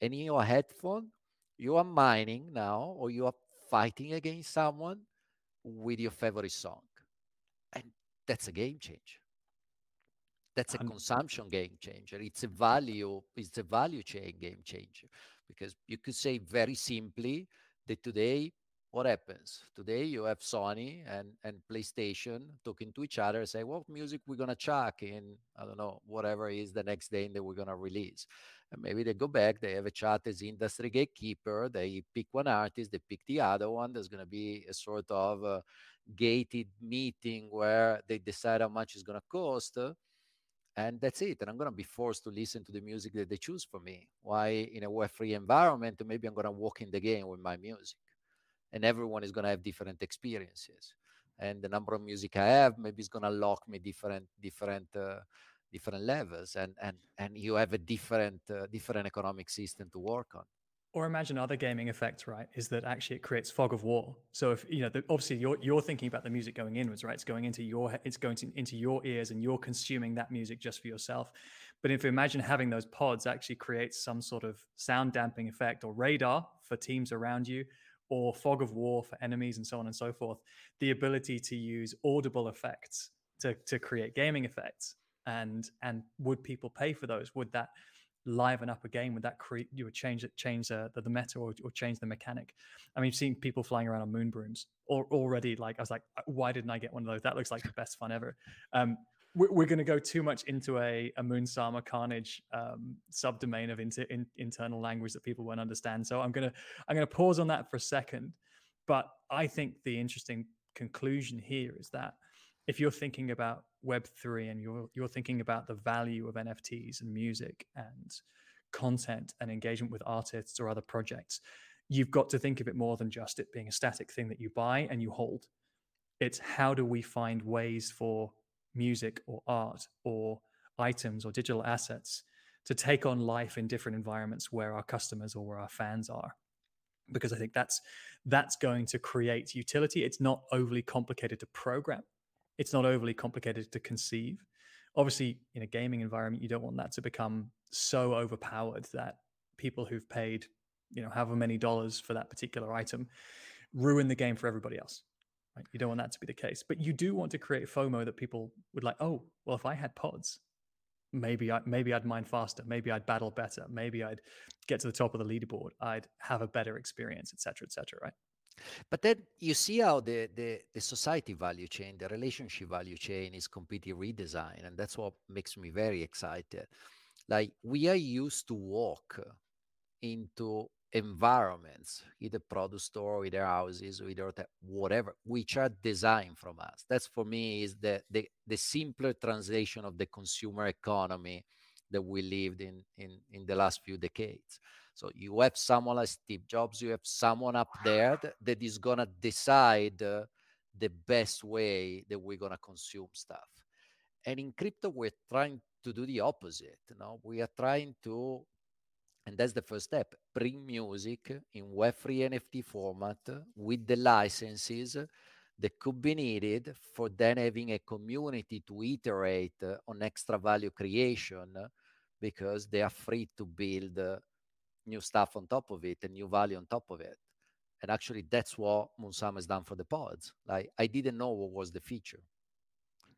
and in your headphone, you are mining now, or you are fighting against someone with your favorite song. And that's a game changer. That's a consumption game changer. It's a value it's a value chain game changer. Because you could say very simply that today what happens? Today you have sony and and playstation talking to each other say what music we're going to chuck in i don't know whatever is the next day and that we're going to release maybe they go back they have a chat as industry gatekeeper they pick one artist they pick the other one there's going to be a sort of uh, gated meeting where they decide how much it's going to cost and that's it and i'm going to be forced to listen to the music that they choose for me. Why in a Web3 environment maybe i'm going to walk in the game with my music and everyone is going to have different experiences and the number of music i have maybe is going to lock me different different uh, different levels and and and you have a different uh, different economic system to work on. Or imagine other gaming effects right is that actually it creates fog of war. So if you know the, obviously you're you're thinking about the music going inwards right? It's going into your it's going to, into your ears and you're consuming that music just for yourself. But if you imagine having those pods actually creates some sort of sound damping effect or radar for teams around you or fog of war for enemies and so on and so forth the ability to use audible effects to to create gaming effects and and would people pay for those? Would that liven up a game would that create you would change it change uh, the, the meta or, or, change the mechanic? I mean seen people flying around on moon brooms or already like i was like uh, why didn't i get one of those? That looks like the best fun ever. Um, we're, we're going to go too much into a, a Moonsama carnage um, subdomain of inter, in, internal language that people won't understand. So i'm to i'm going to pause on that for a second. But i think the interesting conclusion here is that if you're thinking about web3 and you're you're thinking about the value of nfts and music and content and engagement with artists or other projects you've got to think of it more than just it being a static thing that you buy and you hold. It's how do we find ways for music or art or items or digital assets to take on life in different environments where our customers or where our fans are. Because i think that's that's going to create utility. It's not overly complicated to program it's not overly complicated to conceive. Obviously, in a gaming environment, you don't want that to become so overpowered that people who've paid, you know, however many dollars for that particular item ruin the game for everybody else. Right? You don't want that to be the case. But you do want to create FOMO that people would like, oh, well, if I had pods, maybe I maybe I'd mine faster, maybe I'd battle better, maybe I'd get to the top of the leaderboard, I'd have a better experience, etc., etc. right? But then you see how the, the, the society value chain, the relationship value chain is completely redesigned. And that's what makes me very excited. Like we are used to walk into environments, either product store, either houses, either whatever, which are designed from us. That's for me is the, the, the simpler translation of the consumer economy that we lived in, in, in the last few decades. So you have someone like Steve Jobs, you have someone up there that, that is going to decide uh, the best way that we're going to consume stuff. And in crypto, we're trying to do the opposite. You know? We are trying to, and that's the first step, bring music in Web3 NFT format with the licenses that could be needed for then having a community to iterate on extra value creation because they are free to build new stuff on top of it and new value on top of it. And actually, that's what Moonsama has done for the pods. Like, I didn't know what was the feature.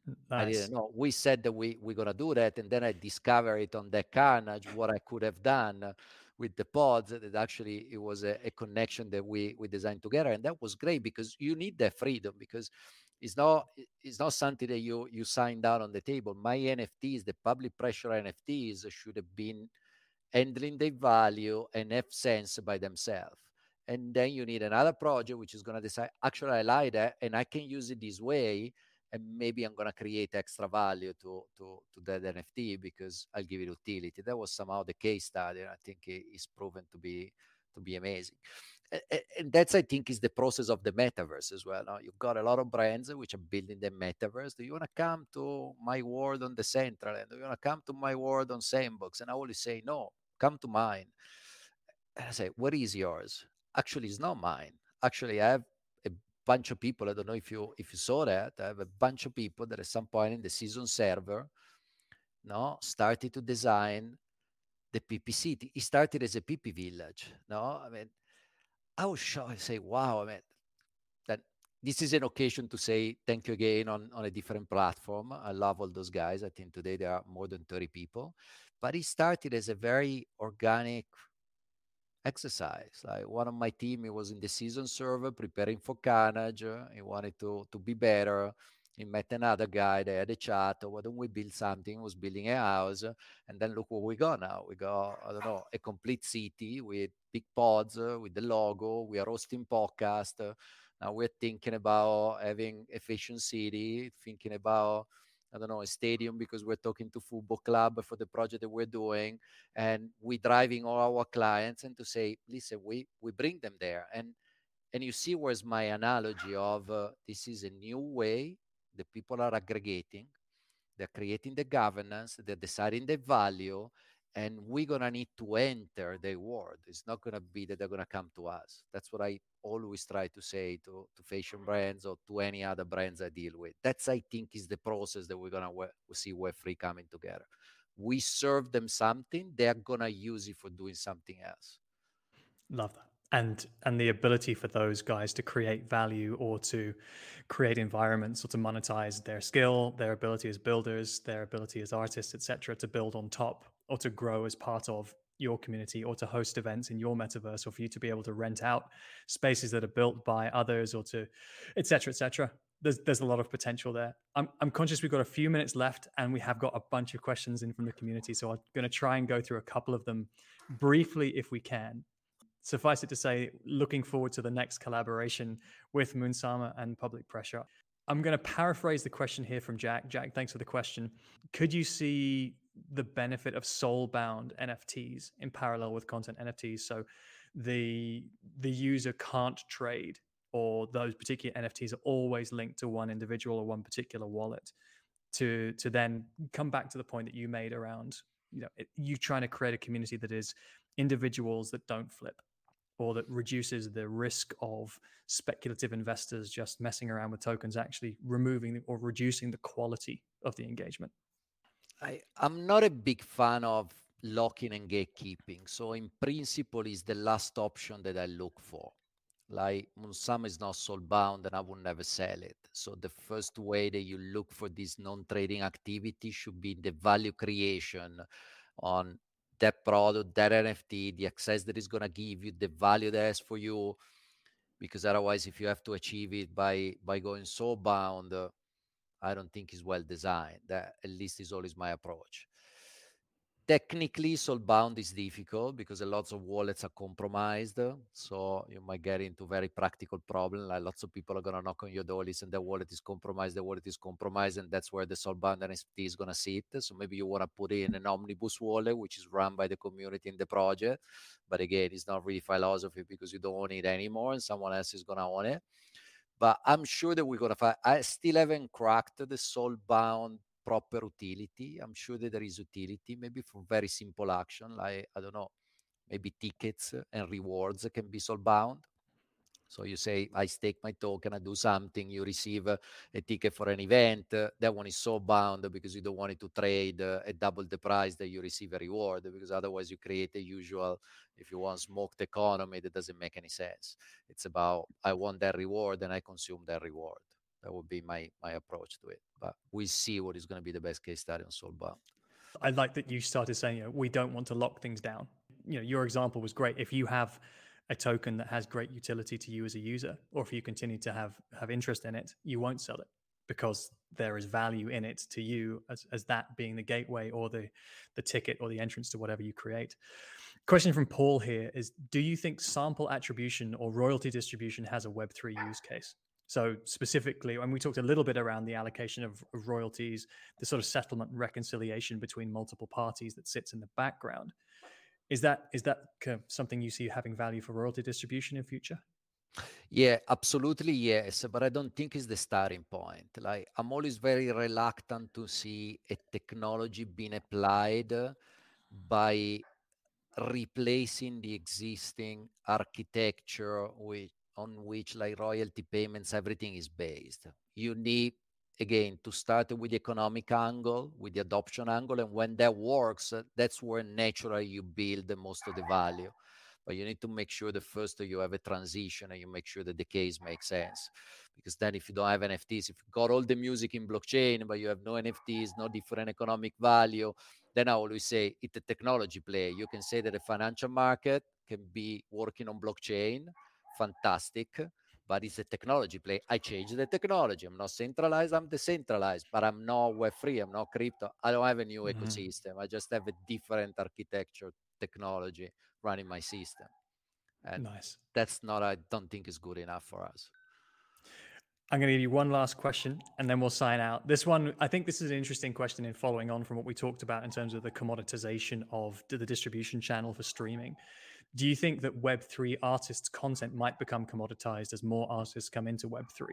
Nice. I didn't know. We said that we we're gonna do that, and then I discovered it on that carnage what I could have done with the pods. That actually it was a, a, connection that we we designed together, and that was great because you need that freedom because it's not it's not something that you you sign down on the table. My NFTs, the public pressure NFTs, should have been handling their value and have sense by themselves. And then you need another project which is going to decide, actually, I like that and I can use it this way. And maybe I'm going to create extra value to, to, to that NFT because I'll give it utility. That was somehow the case study. And I think it's proven to be to be amazing. And that's, I think, is the process of the metaverse as well. Now, you've got a lot of brands which are building the metaverse. Do you want to come to my world on Decentraland? Do you want to come to my world on Sandbox? And I always say, no, come to mine. And I say, what is yours? Actually, it's not mine. Actually, I have a bunch of people. I don't know if you if you saw that. I have a bunch of people that at some point in the season server, no, started to design the PP city. It started as a PP village. No, I mean, I was shocked. I say, wow, I mean, that this is an occasion to say thank you again on, on a different platform. I love all those guys. I think today there are more than 30 people. But it started as a very organic exercise. Like one of my team, he was in the season server preparing for Carnage. He wanted to to be better. He met another guy. They had a chat. Why don't we build something? He was building a house, and then look what we got now. We got I don't know a complete city with big pods uh, with the logo. We are hosting podcast. now we're thinking about having efficient city. Thinking about I don't know, a stadium because we're talking to football club for the project that we're doing, and we're driving all our clients and to say, listen, we we bring them there, and and you see where's my analogy of uh, this is a new way the people are aggregating, they're creating the governance, they're deciding the value, and we're gonna need to enter their world. It's not gonna be that they're gonna come to us. That's what I always try to say to, to fashion brands or to any other brands I deal with. That's I think is the process that we're gonna we see Web3 coming together. We serve them something, they're gonna use it for doing something else. Love that and and the ability for those guys to create value or to create environments or to monetize their skill their ability as builders their ability as artists etc to build on top or to grow as part of your community or to host events in your metaverse or for you to be able to rent out spaces that are built by others or to etc etc there's there's a lot of potential there. I'm, I'm conscious we've got a few minutes left and we have got a bunch of questions in from the community so i'm going to try and go through a couple of them briefly if we can. Suffice it to say looking forward to the next collaboration with moonsama and public pressure. I'm going to paraphrase the question here from jack. Jack thanks for the question. Could you see the benefit of soul bound NFTs in parallel with content NFTs. So the the user can't trade or those particular NFTs are always linked to one individual or one particular wallet to to then come back to the point that you made around you know it, you trying to create a community that is individuals that don't flip or that reduces the risk of speculative investors just messing around with tokens actually removing or reducing the quality of the engagement I, I'm not a big fan of locking and gatekeeping. So in principle, is the last option that I look for. Like Moonsama is not soul bound and I would never sell it. So the first way that you look for this non-trading activity should be the value creation on that product, that NFT, the access that is going to give you, the value that has for you. Because otherwise, if you have to achieve it by by going soul bound, uh, I don't think is well designed. That at least is always my approach. Technically, soulbound is difficult because a lot of wallets are compromised. So you might get into very practical problem. Like lots of people are gonna knock on your door, listen, their wallet is compromised, their wallet is compromised, and that's where the soulbound NFT is gonna sit. So maybe you wanna put in an omnibus wallet, which is run by the community in the project. But again, it's not really philosophy because you don't own it anymore and someone else is gonna own it but I'm sure that we're gonna find. I still haven't cracked the soul-bound proper utility. I'm sure that there is utility, maybe for very simple action, like I don't know, maybe tickets and rewards can be soul-bound. So you say, I stake my token, I do something, you receive a, a ticket for an event. Uh, that one is soul bound because you don't want it to trade uh, at double the price that you receive a reward, because otherwise you create a usual, if you want smoked economy, that doesn't make any sense. It's about, I want that reward and I consume that reward. That would be my my approach to it. But we see what is going to be the best case study on Soulbound. I like that you started saying, you know, we don't want to lock things down. You know, your example was great. If you have a token that has great utility to you as a user, or if you continue to have have interest in it, you won't sell it because there is value in it to you as, as that being the gateway or the the ticket or the entrance to whatever you create. Question from Paul here is do you think sample attribution or royalty distribution has a web3 use case? So specifically, when we talked a little bit around the allocation of, of royalties, the sort of settlement reconciliation between multiple parties that sits in the background. Is that is that something you see having value for royalty distribution in future? Yeah, absolutely yes, but I don't think it's the starting point. Like I'm always very reluctant to see a technology being applied by replacing the existing architecture with on which like royalty payments everything is based. You need again to start with the economic angle with the adoption angle and when that works uh, that's where naturally you build the most of the value. But you need to make sure that first you have a transition and you make sure that the case makes sense. Because then if you don't have nfts if you got all the music in blockchain but you have no nfts no different economic value then i always say it's a technology play. You can say that a financial market can be working on blockchain fantastic but it's a technology play. I change the technology. I'm not centralized, I'm decentralized, but I'm not Web3, I'm not crypto. I don't have a new mm-hmm. ecosystem. I just have a different architecture technology running my system. And nice. That's not, I don't think is good enough for us. I'm going to give you one last question and then we'll sign out. This one, I think this is an interesting question in following on from what we talked about in terms of the commoditization of the distribution channel for streaming. Do you think that Web3 artists' content might become commoditized as more artists come into Web3?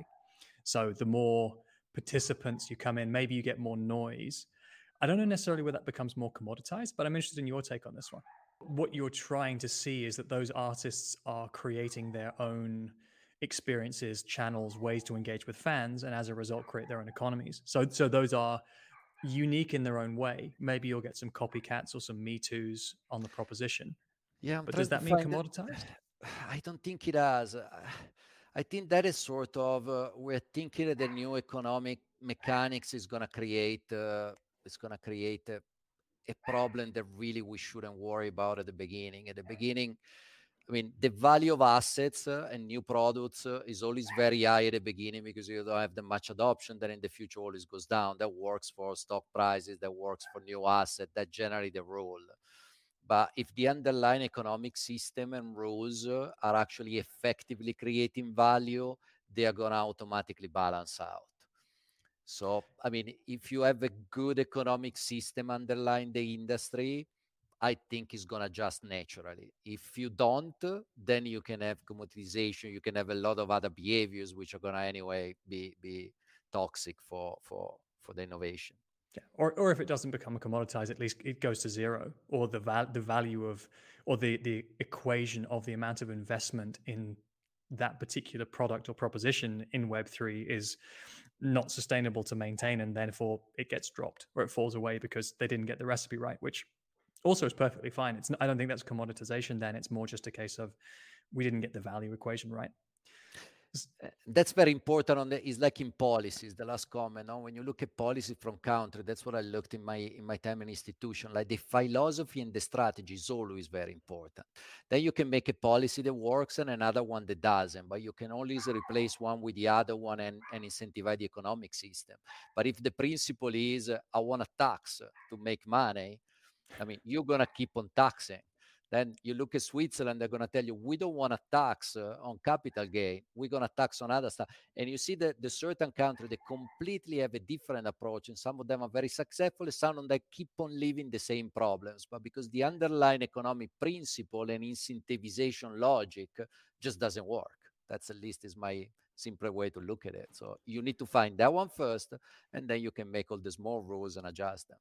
So the more participants you come in, maybe you get more noise. I don't know necessarily where that becomes more commoditized, but I'm interested in your take on this one. What you're trying to see is that those artists are creating their own experiences, channels, ways to engage with fans, and as a result, create their own economies. So, so those are unique in their own way. Maybe you'll get some copycats or some Me Too's on the proposition, yeah, I'm but does that mean commoditized? I don't think it does. I think that is sort of uh, we're thinking that the new economic mechanics is going to create uh, is going to create a, a problem that really we shouldn't worry about at the beginning. At the beginning, I mean, the value of assets uh, and new products uh, is always very high at the beginning because you don't have that much adoption. Then in the future, always goes down. That works for stock prices. That works for new assets. That generally the rule. But if the underlying economic system and rules uh, are actually effectively creating value, they are going to automatically balance out. So, I mean, if you have a good economic system underlying the industry, I think it's going to adjust naturally. If you don't, then you can have commoditization. You can have a lot of other behaviors which are going to anyway be be toxic for for for the innovation. Yeah. Or, or if it doesn't become a commoditized, at least it goes to zero, or the val- the value of, or the the equation of the amount of investment in that particular product or proposition in Web three is not sustainable to maintain, and therefore it gets dropped or it falls away because they didn't get the recipe right, which also is perfectly fine. It's I don't think that's commoditization. Then it's more just a case of we didn't get the value equation right. Eh, that's very important on the is like in policies the last comment no? when you look at policy from country that's what i looked in my in my time in institution like the philosophy and the strategy is always very important. Then you can make a policy that works and another one that doesn't but you can always replace one with the other one and, and incentivize the economic system. But if the principle is uh, i want to tax to make money i mean you're to keep on taxing then you look at Switzerland, they're going to tell you, we don't want to tax uh, on capital gain. We're going to tax on other stuff. And you see that the certain countries, they completely have a different approach. And some of them are very successful. Some of them keep on living the same problems. But because the underlying economic principle and incentivization logic just doesn't work. That's at least is my simpler way to look at it. So you need to find that one first, and then you can make all the small rules and adjust them.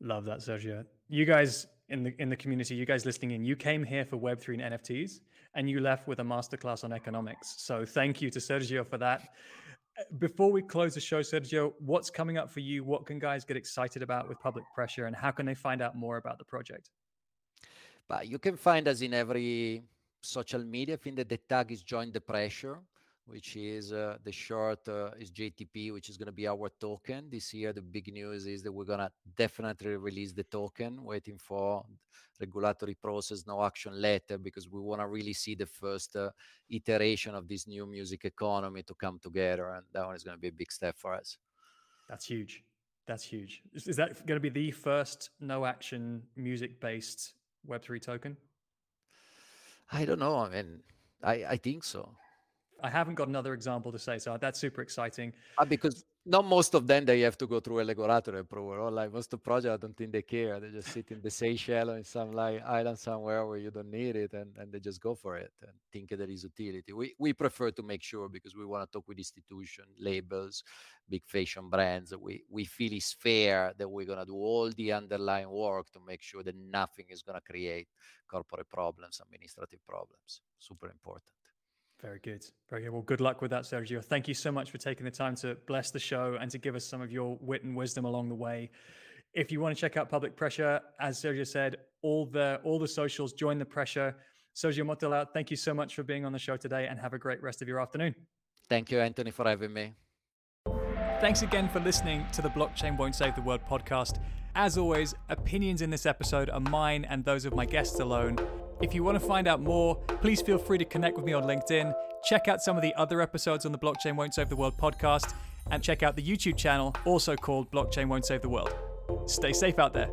Love that, Sergio. You guys in the in the community, you guys listening in, you came here for Web3 and NFTs, and you left with a masterclass on economics. So thank you to Sergio for that. Before we close the show, Sergio, what's coming up for you? What can guys get excited about with public pressure, and how can they find out more about the project? But you can find us in every social media. I think that the tag is join the pressure which is uh, the short uh, is JTP, which is going to be our token this year. The big news is that we're going to definitely release the token, waiting for regulatory process, no action letter, because we want to really see the first uh, iteration of this new music economy to come together. And that one is going to be a big step for us. That's huge. That's huge. Is, is that going to be the first no action music based Web3 token? I don't know. I mean, I, I think so. I haven't got another example to say, so that's super exciting. Uh, because not most of them they have to go through a regulatory approval. Or like most of the projects, I don't think they care. They just sit in the Seychelles or in some like island somewhere where you don't need it, and, and they just go for it and think there is utility. We we prefer to make sure because we want to talk with institutions, labels, big fashion brands. We we feel it's fair that we're gonna do all the underlying work to make sure that nothing is gonna create corporate problems, administrative problems. Super important. Very good. Very good. Well, good luck with that, Sergio. Thank you so much for taking the time to bless the show and to give us some of your wit and wisdom along the way. If you want to check out Public Pressure, as Sergio said, all the all the socials, join the pressure. Sergio Mottola, thank you so much for being on the show today and have a great rest of your afternoon. Thank you, Anthony, for having me. Thanks again for listening to the Blockchain Won't Save the World podcast. As always, opinions in this episode are mine and those of my guests alone. If you want to find out more, please feel free to connect with me on LinkedIn. Check out some of the other episodes on the Blockchain Won't Save the World podcast, and check out the YouTube channel, also called Blockchain Won't Save the World. Stay safe out there.